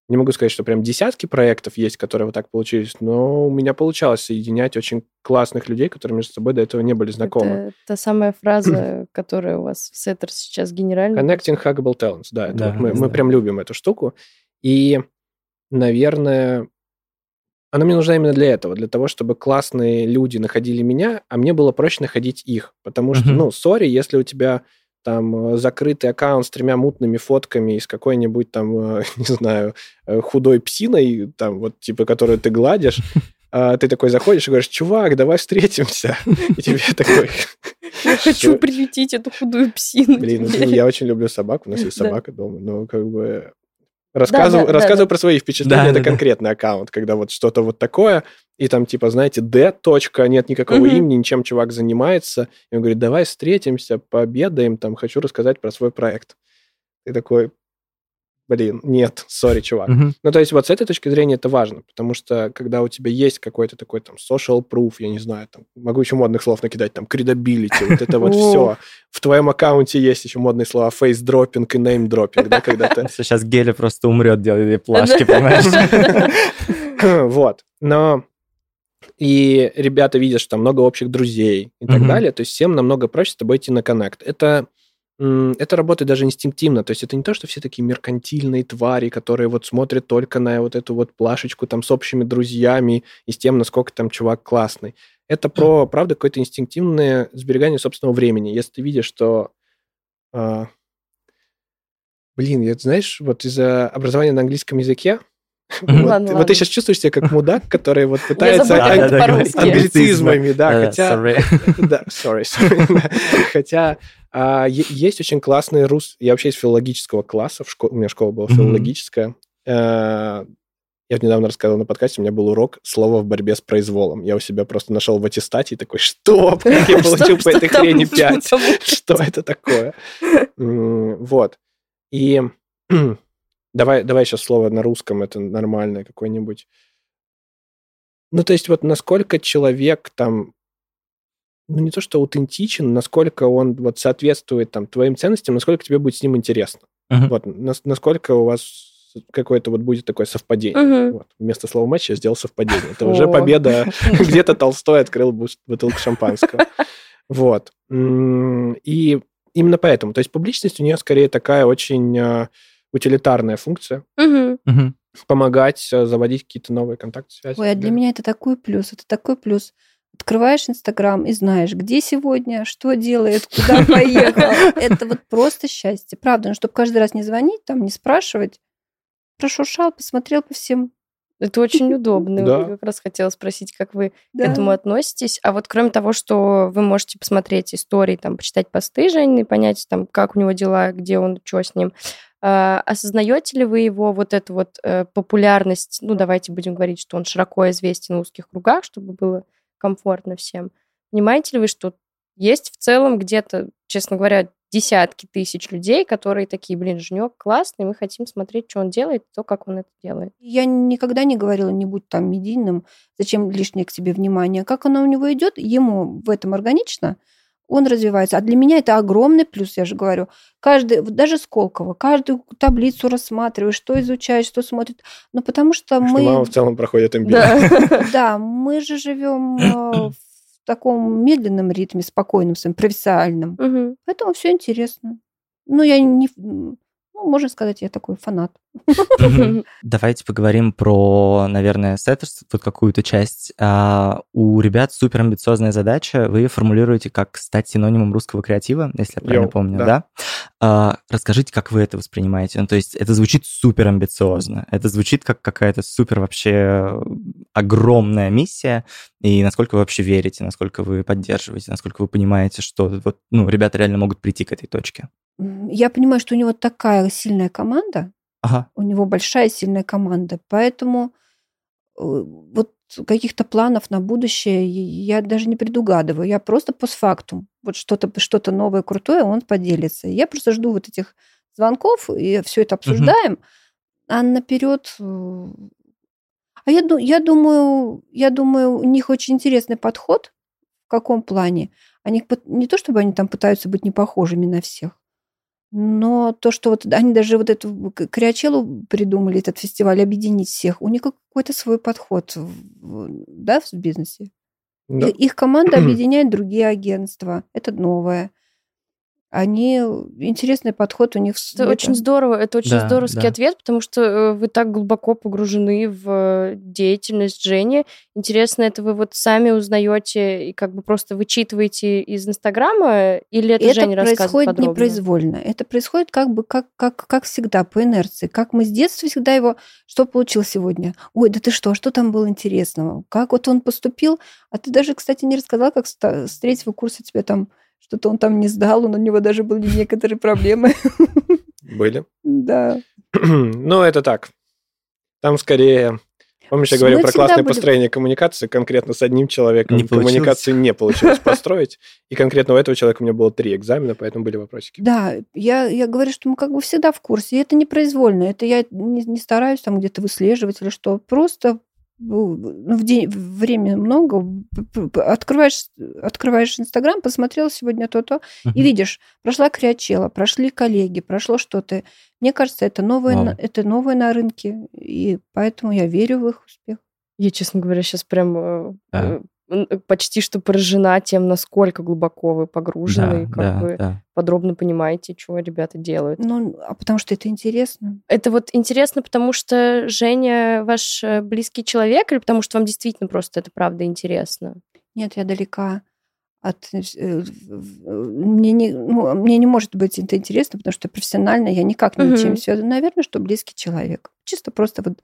не могу сказать, что прям десятки проектов есть, которые вот так получились, но у меня получалось соединять очень классных людей, которые между собой до этого не были знакомы. Это та самая фраза, *clears throat* которая у вас в Сеттер сейчас генеральная. Connecting Huggable Talents, да, это Да, вот мы, мы прям любим эту штуку. И, наверное, она мне нужна именно для этого, для того, чтобы классные люди находили меня, а мне было проще находить их. Потому что, ну, сори, если у тебя там э, закрытый аккаунт с тремя мутными фотками из какой-нибудь там, э, *laughs* не знаю, э, худой псиной, там вот типа, которую ты гладишь, *laughs* а ты такой заходишь и говоришь, чувак, давай встретимся. И тебе *laughs* такой... Я хочу приютить эту худую псину. Блин, ну, я очень люблю собак, у нас есть собака дома, но как бы рассказываю, да, рассказываю да. про свои впечатления, Да, это да. конкретный аккаунт, когда вот что-то вот такое, и там типа, знаете, Д. точка, нет никакого Мгм. имени, ничем чувак занимается, и он говорит, давай встретимся, пообедаем, там, хочу рассказать про свой проект. Ты такой, блин, нет, сори, чувак. Мгм. Ну, то есть вот с этой точки зрения это важно, потому что когда у тебя есть какой-то такой там social proof, я не знаю, там, могу еще модных слов накидать, там, credibility, вот это вот *laughs* все. В твоем аккаунте есть еще модные слова face dropping и name dropping, да, когда ты... *laughs* Сейчас Геля просто умрет, делает *laughs* плашки, понимаешь? Вот. Но и ребята видят, что там много общих друзей и так Мгм. далее, то есть всем намного проще с тобой идти на коннект. Это это работает даже инстинктивно, то есть это не то, что все такие меркантильные твари, которые вот смотрят только на вот эту вот плашечку там с общими друзьями и с тем, насколько там чувак классный. Это про, правда, какое-то инстинктивное сберегание собственного времени. Если ты видишь, что... а, блин, я, знаешь, вот из-за образования на английском языке, Вот, Ладно, вот ладно. ты сейчас чувствуешь себя как мудак, который вот пытается англицизмами, да, *laughs* *laughs* Да, хотя... Да, sorry. Хотя есть очень классные рус... Я вообще из филологического класса, у меня школа была филологическая. Э, Я вот недавно рассказывал на подкасте, у меня был урок «Слово в борьбе с произволом». Я у себя просто нашел в аттестате и такой, что? *laughs* Как я получил по этой хрени что 5? там? Что это такое? Вот. И *clears throat* давай, давай сейчас слово на русском, это нормальное какое-нибудь. Ну, то есть вот насколько человек там, ну, не то что аутентичен, насколько он вот соответствует там твоим ценностям, насколько тебе будет с ним интересно. Мгм. Вот, нас- насколько у вас какое-то вот будет такое совпадение. Мгм. Вот. Вместо слова матч я сделал совпадение. Это уже победа. *laughs* *laughs* Где-то Толстой открыл бу- бутылку шампанского. Вот. И именно поэтому. То есть публичность у нее скорее такая очень а, утилитарная функция. Мгм. Мгм. Помогать а, заводить какие-то новые контакты, связи. Ой, а для меня это такой плюс, это такой плюс. Открываешь Инстаграм и знаешь, где сегодня, что делает, *laughs* куда поехал. Это вот просто счастье. Правда, ну, чтобы каждый раз не звонить, там, не спрашивать. Прошуршал, посмотрел по всем. Это очень *laughs* удобно. Да. Я как раз хотела спросить, как вы Да. к этому относитесь. А вот кроме того, что вы можете посмотреть истории, там, почитать посты Жени, понять, там, как у него дела, где он, что с ним, осознаете ли вы его вот эту вот э, популярность, ну, давайте будем говорить, что он широко известен в узких кругах, чтобы было комфортно всем. Понимаете ли вы, что есть в целом где-то, честно говоря, десятки тысяч людей, которые такие, блин, Женек классный, мы хотим смотреть, что он делает, то, как он это делает. Я никогда не говорила, не будь там медийным, зачем лишнее к тебе внимание. Как оно у него идет, ему в этом органично, он развивается. А для меня это огромный плюс, я же говорю. Каждый, вот даже Сколково, каждую таблицу рассматриваешь, что изучаешь, что смотрит. Ну, потому что Что мы... мама в целом проходит MBA. Да. *laughs* Да, мы же живем э, в таком медленном ритме, спокойном, своем, профессиональном. Поэтому все интересно. Ну, я не... Ну, можно сказать, я такой фанат. *laughs* Давайте поговорим про, наверное, сеттерс, вот какую-то часть. А, у ребят супер амбициозная задача. Вы формулируете как стать синонимом русского креатива, если я правильно помню, да. да? А, расскажите, как вы это воспринимаете. Ну, то есть это звучит супер амбициозно. Это звучит как какая-то супер вообще огромная миссия. И насколько вы вообще верите, насколько вы поддерживаете, насколько вы понимаете, что вот, ну, ребята реально могут прийти к этой точке. Я понимаю, что у него такая сильная команда, Ага. у него большая сильная команда, поэтому э, вот каких-то планов на будущее я даже не предугадываю. Я просто постфактум. Вот что-то что новое, крутое, он поделится. Я просто жду вот этих звонков, и все это обсуждаем. А наперед... э, А я, я думаю, я думаю, у них очень интересный подход. В каком плане? Они не то, чтобы они там пытаются быть не похожими на всех, но то, что вот они даже вот эту к- Криачеллу придумали, этот фестиваль, объединить всех, у них какой-то свой подход, да, в бизнесе. Да. Их команда *clears throat* объединяет другие агентства. Это новое. Они интересный подход у них. Это это. очень здорово, это очень Да, здоровский да. ответ, потому что э, вы так глубоко погружены в э, деятельность Жени. Интересно, это вы вот сами узнаете и как бы просто вычитываете из Инстаграма, или это, Это Женя рассказывает происходит подробно? непроизвольно. Это происходит как бы как, как, как всегда, по инерции. Как мы с детства всегда его... Что получил сегодня? Ой, да ты что, что там было интересного? Как вот он поступил? А ты даже, кстати, не рассказал, как с третьего курса тебе там что-то он там не сдал, он- у него даже были некоторые проблемы. Были. Да. Ну, это так. Там скорее... Помнишь, я Мы говорил про классное были- построение коммуникации? Конкретно с одним человеком Не коммуникации не получилось построить. И конкретно у этого человека у меня было три экзамена, поэтому были вопросики. Да, я, я говорю, что мы как бы всегда в курсе. И это непроизвольно. Это я не, не стараюсь там где-то выслеживать или что. Просто ну, в день, время много, открываешь, открываешь Инстаграм, посмотрел сегодня то-то, и Мгм. видишь, прошла Криачела, прошли коллеги, прошло что-то. Мне кажется, это новое, на, это новое на рынке, и поэтому я верю в их успех. Я, честно говоря, сейчас прям н- почти что поражена тем, насколько глубоко вы погружены, Да, как да, вы да. подробно понимаете, что ребята делают. Ну, а потому что это интересно. Это вот интересно, потому что Женя ваш э, близкий человек, или потому что вам действительно просто это правда интересно? Нет, я далека от... э, Мне не, ну, мне не может быть это интересно, потому что профессионально я никак не Мгм. ничем связана. Наверное, что близкий человек. Чисто просто вот...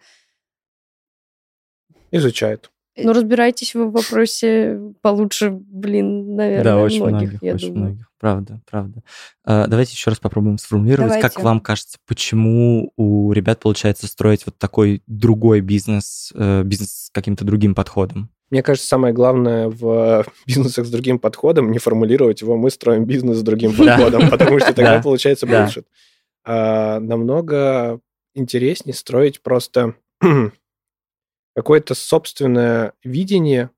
Изучает. Ну, разбирайтесь вы в вопросе получше, блин, наверное, Да, очень многих, многих, я очень думаю. многих. Правда, правда. А, Давайте еще раз попробуем сформулировать, как Давайте. вам кажется, почему у ребят получается строить вот такой другой бизнес, э, бизнес с каким-то другим подходом? Мне кажется, самое главное в *laughs* бизнесах с другим подходом не формулировать его «мы строим бизнес с другим *laughs* подходом», потому что тогда Да. получается bullshit. А намного интереснее строить просто *clears throat* какое-то собственное видение.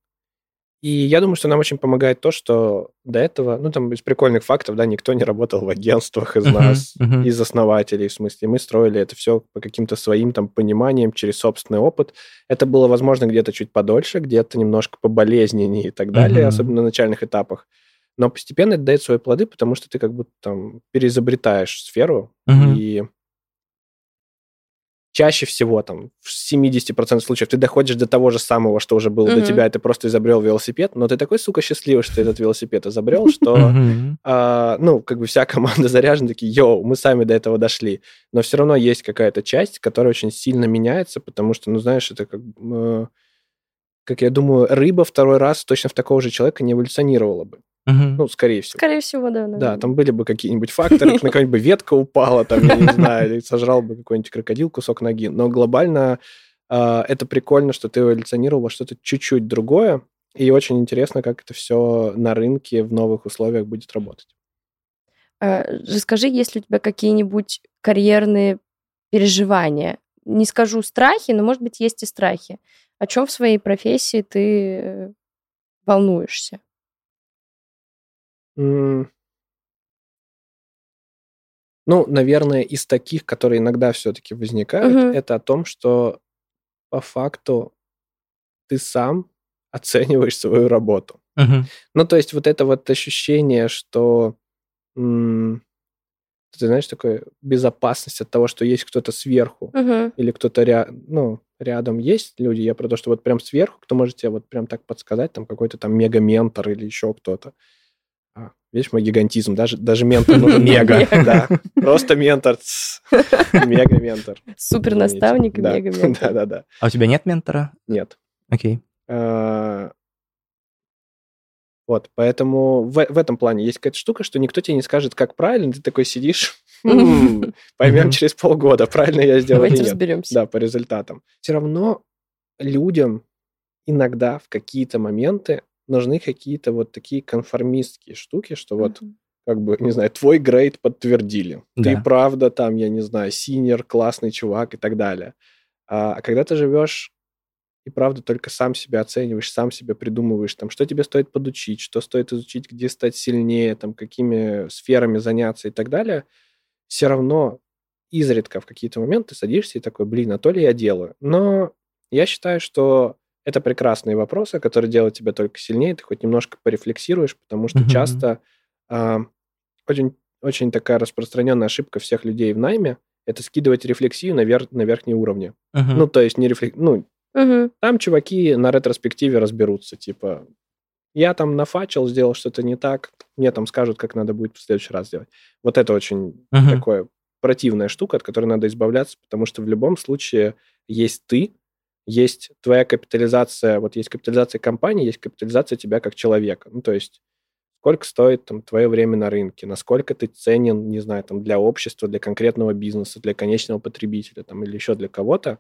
И я думаю, что нам очень помогает то, что до этого, ну, там, из прикольных фактов, да, никто не работал в агентствах из нас, мгм. из основателей, в смысле. Мы строили это все по каким-то своим там пониманиям, через собственный опыт. Это было, возможно, где-то чуть подольше, где-то немножко поболезненнее и так далее, Мгм. особенно на начальных этапах. Но постепенно это дает свои плоды, потому что ты как будто там переизобретаешь сферу, Мгм. и чаще всего, там, в 70% случаев ты доходишь до того же самого, что уже было до Мгм. тебя, и ты просто изобрел велосипед, но ты такой, сука, счастливый, что ты этот велосипед изобрел, что, а, ну, как бы вся команда *laughs* заряжена, такие, йоу, мы сами до этого дошли. Но все равно есть какая-то часть, которая очень сильно меняется, потому что, ну, знаешь, это как, э, как я думаю, рыба второй раз точно в такого же человека не эволюционировала бы. Мгм. Ну, скорее всего. Скорее всего, да. Да, наверное. там были бы какие-нибудь факторы, на какая-нибудь бы ветка упала, там, я не знаю, или сожрал бы какой-нибудь крокодил кусок ноги. Но глобально а, это прикольно, что ты эволюционировал во что-то чуть-чуть другое, и очень интересно, как это все на рынке в новых условиях будет работать. А, Расскажи, есть ли у тебя какие-нибудь карьерные переживания? Не скажу страхи, но, может быть, есть и страхи. О чем в своей профессии ты э, волнуешься? Ну, наверное, из таких, которые иногда все-таки возникают, Мгм. это о том, что по факту ты сам оцениваешь свою работу. Мгм. Ну, то есть вот это вот ощущение, что ты знаешь, такое безопасность от того, что есть кто-то сверху Мгм. или кто-то ря- ну, рядом есть люди. Я про то, что вот прям сверху, кто может тебе вот прям так подсказать, там какой-то там мега-ментор или еще кто-то. А, видишь, мой гигантизм, даже, даже ментор нужен *laughs* мега, да. Просто ментор, мега-ментор. Супер наставник и Да. мега-ментор. *laughs* Да-да-да. А у тебя нет ментора? Нет. Окей. А, Вот, поэтому в, в этом плане есть какая-то штука, что никто тебе не скажет, как правильно, ты такой сидишь, *laughs* «М, поймем через полгода, правильно я сделал или Давайте нет. разберемся. Да, по результатам. Все равно людям иногда в какие-то моменты нужны какие-то вот такие конформистские штуки, что вот как бы, не знаю, твой грейд подтвердили. Ты Да. правда там, я не знаю, синер, классный чувак и так далее. А, а когда ты живешь и правда только сам себя оцениваешь, сам себя придумываешь, там, что тебе стоит подучить, что стоит изучить, где стать сильнее, там, какими сферами заняться и так далее, все равно изредка в какие-то моменты садишься и такой, блин, а то ли я делаю. Но я считаю, что это прекрасные вопросы, которые делают тебя только сильнее, ты хоть немножко порефлексируешь, потому что Мгм. часто а, очень очень такая распространенная ошибка всех людей в найме, это скидывать рефлексию на, вер... на верхние уровни. Мгм. Ну, то есть не рефлек... Ну, Мгм. там чуваки на ретроспективе разберутся, типа, я там нафачил, сделал что-то не так, мне там скажут, как надо будет в следующий раз сделать. Вот это очень Мгм. такое противная штука, от которой надо избавляться, потому что в любом случае есть ты, есть твоя капитализация, вот есть капитализация компании, есть капитализация тебя как человека. Ну, то есть сколько стоит там твое время на рынке, насколько ты ценен, не знаю, там для общества, для конкретного бизнеса, для конечного потребителя там или еще для кого-то.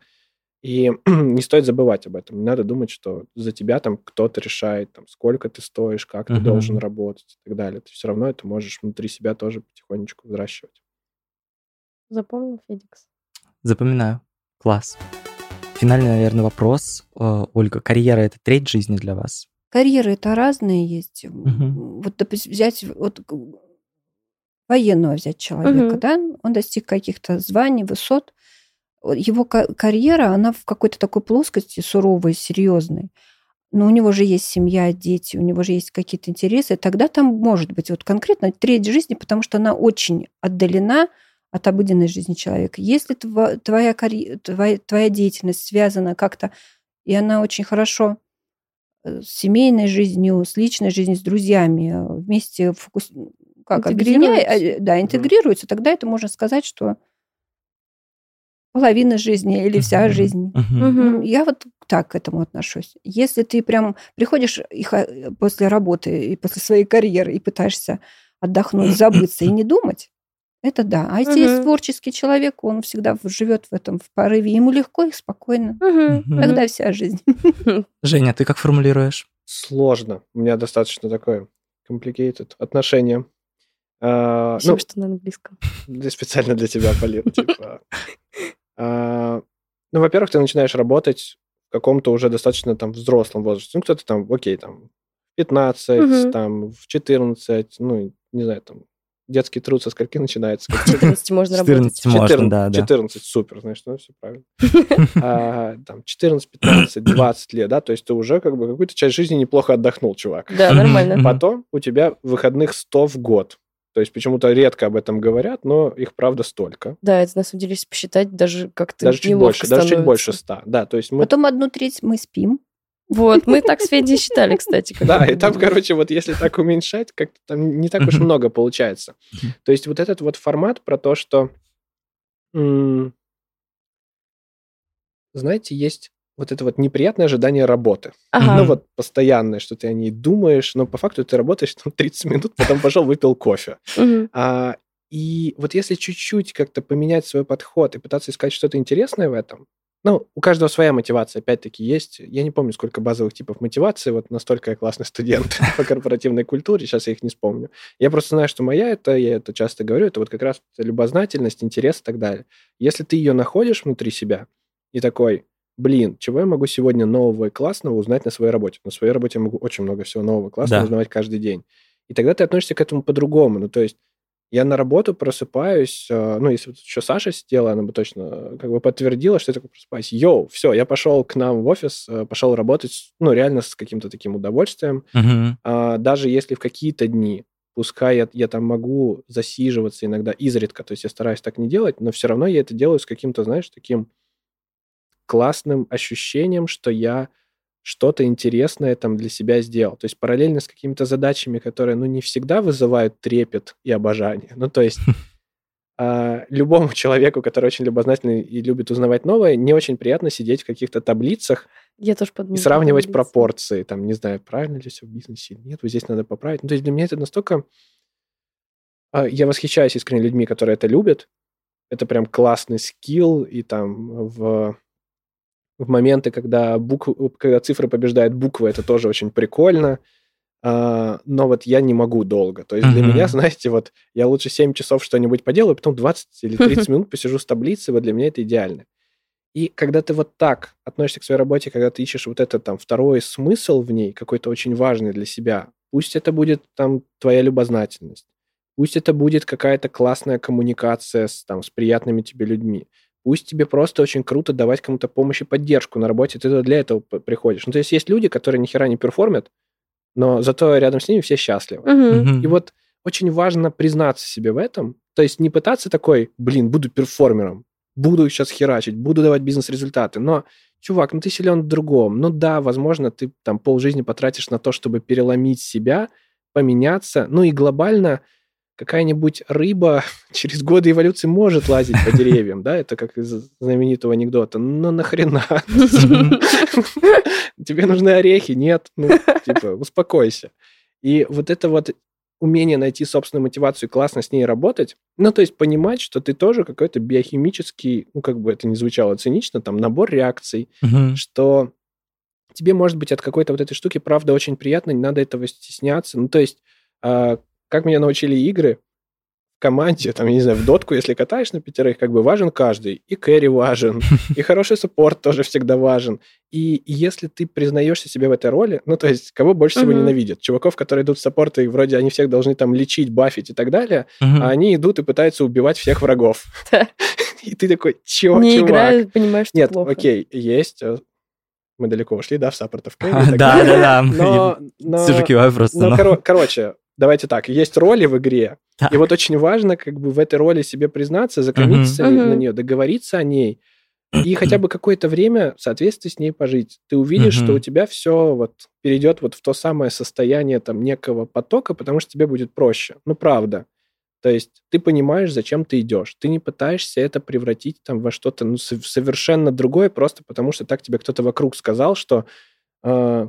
И *clears throat* не стоит забывать об этом. Не надо думать, что за тебя там кто-то решает, там, сколько ты стоишь, как ты Мгм. должен работать и так далее. Ты все равно это можешь внутри себя тоже потихонечку взращивать. Запомнил, Федикс? Запоминаю. Класс. Финальный, наверное, вопрос. Э, Ольга, карьера — это треть жизни для вас? Карьеры это разные есть. Мгм. Вот, допустим, взять вот военного взять человека, Мгм. да, он достиг каких-то званий, высот. Его ка- карьера, она в какой-то такой плоскости суровой, серьезной. Но у него же есть семья, дети, у него же есть какие-то интересы. Тогда там может быть вот конкретно треть жизни, потому что она очень отдалена от обыденной жизни человека. Если твоя, твоя, твоя деятельность связана как-то, и она очень хорошо э, с семейной жизнью, с личной жизнью, с друзьями э, вместе фокус... как объединяя, Интегрируется. э, да, интегрируется, тогда это можно сказать, что половина жизни или вся жизнь. Ну, Я вот так к этому отношусь. Если ты прям приходишь и после работы и после своей карьеры и пытаешься отдохнуть, *coughs* забыться и не думать, это да. А если есть Мгм. творческий человек, он всегда живет в этом в порыве, ему легко и спокойно. Мгм. Тогда вся жизнь. *laughs* Женя, ты как формулируешь? Сложно. У меня достаточно такое complicated отношение. А, Спасибо, ну, что на английском. специально для тебя, Полин. *laughs* типа. А, Ну, во-первых, ты начинаешь работать в каком-то уже достаточно там взрослом возрасте. Ну, кто-то там, окей, там, в 15, Мгм. там, в 14, ну, не знаю, там, детский труд со скольки начинается? Как- 14 можно работать. 14 можно, да, да. 14, супер, значит, ну, все правильно. *laughs* А, Там, 14, 15, 20 лет, да, то есть ты уже как бы какую-то часть жизни неплохо отдохнул, чувак. Да, нормально. Потом у тебя выходных 100 в год. То есть почему-то редко об этом говорят, но их правда столько. Да, это на самом деле, если посчитать, даже как-то Даже чуть больше, даже чуть становится. больше 100. Да, то есть мы... Потом одну треть мы спим. Вот, мы так с Федей считали, кстати. Да, и там, короче, вот если так уменьшать, как-то там не так уж много получается. То есть вот этот вот формат про то, что, знаете, есть вот это вот неприятное ожидание работы. Ага. Ну вот постоянное, что ты о ней думаешь, но по факту ты работаешь там *laughs* 30 минут, потом пошел, выпил кофе. А, и вот если чуть-чуть как-то поменять свой подход и пытаться искать что-то интересное в этом, ну, у каждого своя мотивация, опять-таки, есть. Я не помню, сколько базовых типов мотивации, вот настолько я классный *laughs* студент по корпоративной культуре, сейчас я их не вспомню. Я просто знаю, что моя это, я это часто говорю, это вот как раз любознательность, интерес и так далее. Если ты ее находишь внутри себя и такой, блин, чего я могу сегодня нового и классного узнать на своей работе? На своей работе я могу очень много всего нового и классного Да. узнавать каждый день. И тогда ты относишься к этому по-другому. Ну, то есть я на работу просыпаюсь, э, ну, если вот еще Саша сидела, она бы точно э, как бы подтвердила, что я такой просыпаюсь, йоу, все, я пошел к нам в офис, э, пошел работать, ну, реально с каким-то таким удовольствием, Мгм. А, даже если в какие-то дни, пускай я, я там могу засиживаться иногда изредка, то есть я стараюсь так не делать, но все равно я это делаю с каким-то, знаешь, таким классным ощущением, что я что-то интересное там для себя сделал. То есть параллельно с какими-то задачами, которые, ну, не всегда вызывают трепет и обожание. Ну, то есть *laughs* а, любому человеку, который очень любознательный и любит узнавать новое, не очень приятно сидеть в каких-то таблицах Я тоже подумала. и сравнивать таблицы. пропорции, там, не знаю, правильно ли все в бизнесе или нет, вот здесь надо поправить. Ну, то есть для меня это настолько... а, Я восхищаюсь искренне людьми, которые это любят. Это прям классный скилл, и там в, в моменты, когда, букв, когда цифры побеждают буквы, это тоже очень прикольно. А, но вот я не могу долго. То есть для Мгм. меня, *laughs* знаете, вот я лучше 7 часов что-нибудь поделаю, потом 20 или 30 минут посижу с таблицей, вот для меня это идеально. И когда ты вот так относишься к своей работе, когда ты ищешь вот этот там второй смысл в ней, какой-то очень важный для себя, пусть это будет там твоя любознательность, пусть это будет какая-то классная коммуникация с, там, с приятными тебе людьми, пусть тебе просто очень круто давать кому-то помощь и поддержку на работе, ты для этого приходишь. Ну, то есть есть люди, которые ни хера не перформят, но зато рядом с ними все счастливы. Мгм. И вот очень важно признаться себе в этом. То есть не пытаться такой, блин, буду перформером, буду сейчас херачить, буду давать бизнес-результаты. Но, чувак, ну ты силен в другом. Ну да, возможно, ты там полжизни потратишь на то, чтобы переломить себя, поменяться. Ну и глобально какая-нибудь рыба *laughs* через годы эволюции может лазить по деревьям, да, это как из знаменитого анекдота. Ну нахрена? *laughs* Тебе нужны орехи? Нет. Ну, типа, успокойся. И вот это вот умение найти собственную мотивацию и классно с ней работать, ну, то есть понимать, что ты тоже какой-то биохимический, ну, как бы это ни звучало цинично, там, набор реакций, что тебе, может быть, от какой-то вот этой штуки, правда, очень приятно, не надо этого стесняться. Ну, то есть, а, как меня научили игры, в команде, там, я не знаю, в дотку, если катаешь на пятерых, как бы важен каждый. И кэри важен, и хороший саппорт тоже всегда важен. И если ты признаешься себе в этой роли, ну, то есть, кого больше всего Мгм. ненавидят? Чуваков, которые идут в саппорты, и вроде они всех должны там лечить, бафить и так далее, Мгм. а они идут и пытаются убивать всех врагов. *laughs* И ты такой, чё, Не чувак? играю, понимаешь, что Нет, окей, есть. э, Мы далеко ушли, да, в саппортов *laughs* Да, да, да. Но, *laughs* но- Сижу киваю просто. ну, но- коро- короче, давайте так, есть роли в игре, Так. и вот очень важно как бы в этой роли себе признаться, закоммититься Мгм. на нее, договориться о ней, и *clears throat* хотя бы какое-то время в соответствии с ней пожить. Ты увидишь, что Мгм. у тебя все вот перейдет вот в то самое состояние там некого потока, потому что тебе будет проще. Ну, правда. То есть ты понимаешь, зачем ты идешь. Ты не пытаешься это превратить там во что-то ну, сов- совершенно другое, просто потому что так тебе кто-то вокруг сказал, что а,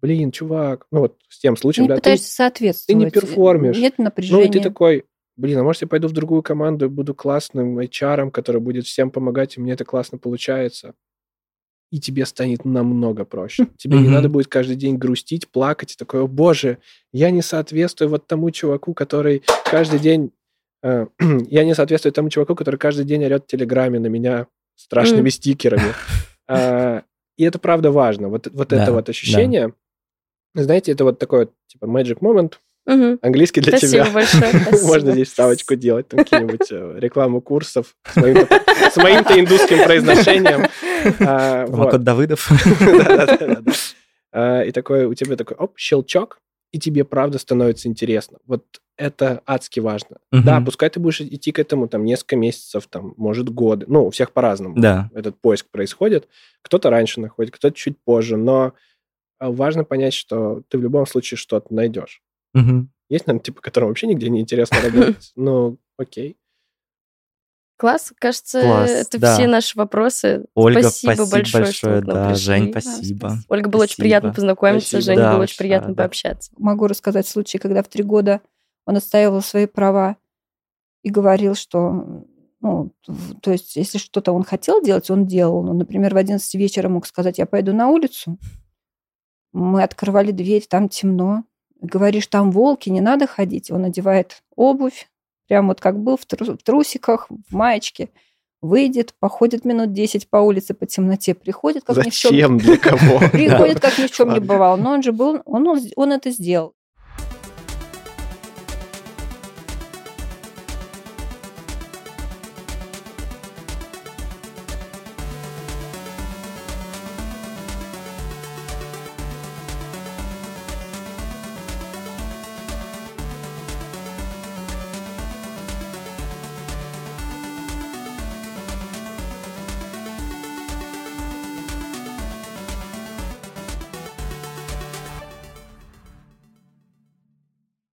блин, чувак, ну вот с тем Ты случаем, не да, ты- пытаешься соответствовать. перформишь. Нет ну, напряжения. и ты такой, блин, а может я пойду в другую команду и буду классным HR, который будет всем помогать, и мне это классно получается. И тебе станет намного проще. Тебе не надо будет каждый день грустить, плакать, и такой, о боже, я не соответствую вот тому чуваку, который каждый день... э, *clears throat* я не соответствую тому чуваку, который каждый день орет в Телеграме на меня страшными стикерами. А, И это правда важно. Вот, вот Да, это вот да. Знаете, это вот такой вот, типа magic moment, Мгм. английский для Спасибо тебя. большое. *laughs* спасибо. Можно здесь ставочку делать, там какие-нибудь э, рекламу курсов с моим-то с моим-то индусским произношением. *laughs* А, вот. Промокод Давыдов. *laughs* А, И такой, у тебя такой, оп, щелчок, и тебе правда становится интересно. Вот это адски важно. Мгм. Да, пускай ты будешь идти к этому там несколько месяцев, там, может, годы. Ну, у всех по-разному Да. этот поиск происходит. Кто-то раньше находит, кто-то чуть позже, но важно понять, что ты в любом случае что-то найдешь. Мгм. Есть, наверное, типа, которым вообще нигде не интересно *laughs* работать. Ну, окей. Класс, кажется, Класс, это да. все наши вопросы. Ольга, спасибо, спасибо большое, большое, что да, пришли. Жень, Вам спасибо. Ольга, было очень Спасибо. приятно познакомиться, Спасибо. Жене Да, было очень очень приятно да. пообщаться. Могу рассказать случай, когда в три года он отстаивал свои права и говорил, что, ну, то есть, если что-то он хотел делать, он делал. Ну, например, в 11 вечера мог сказать, я пойду на улицу. Мы открывали дверь, там темно. Говоришь, там волки, не надо ходить. Он одевает обувь, прям вот как был, в тру- в трусиках, в маечке. Выйдет, походит минут 10 по улице по темноте, приходит, как ни в чем Зачем? Для кого? *laughs* Приходит, как ни в чем не бывало. Но он же был, он, он это сделал.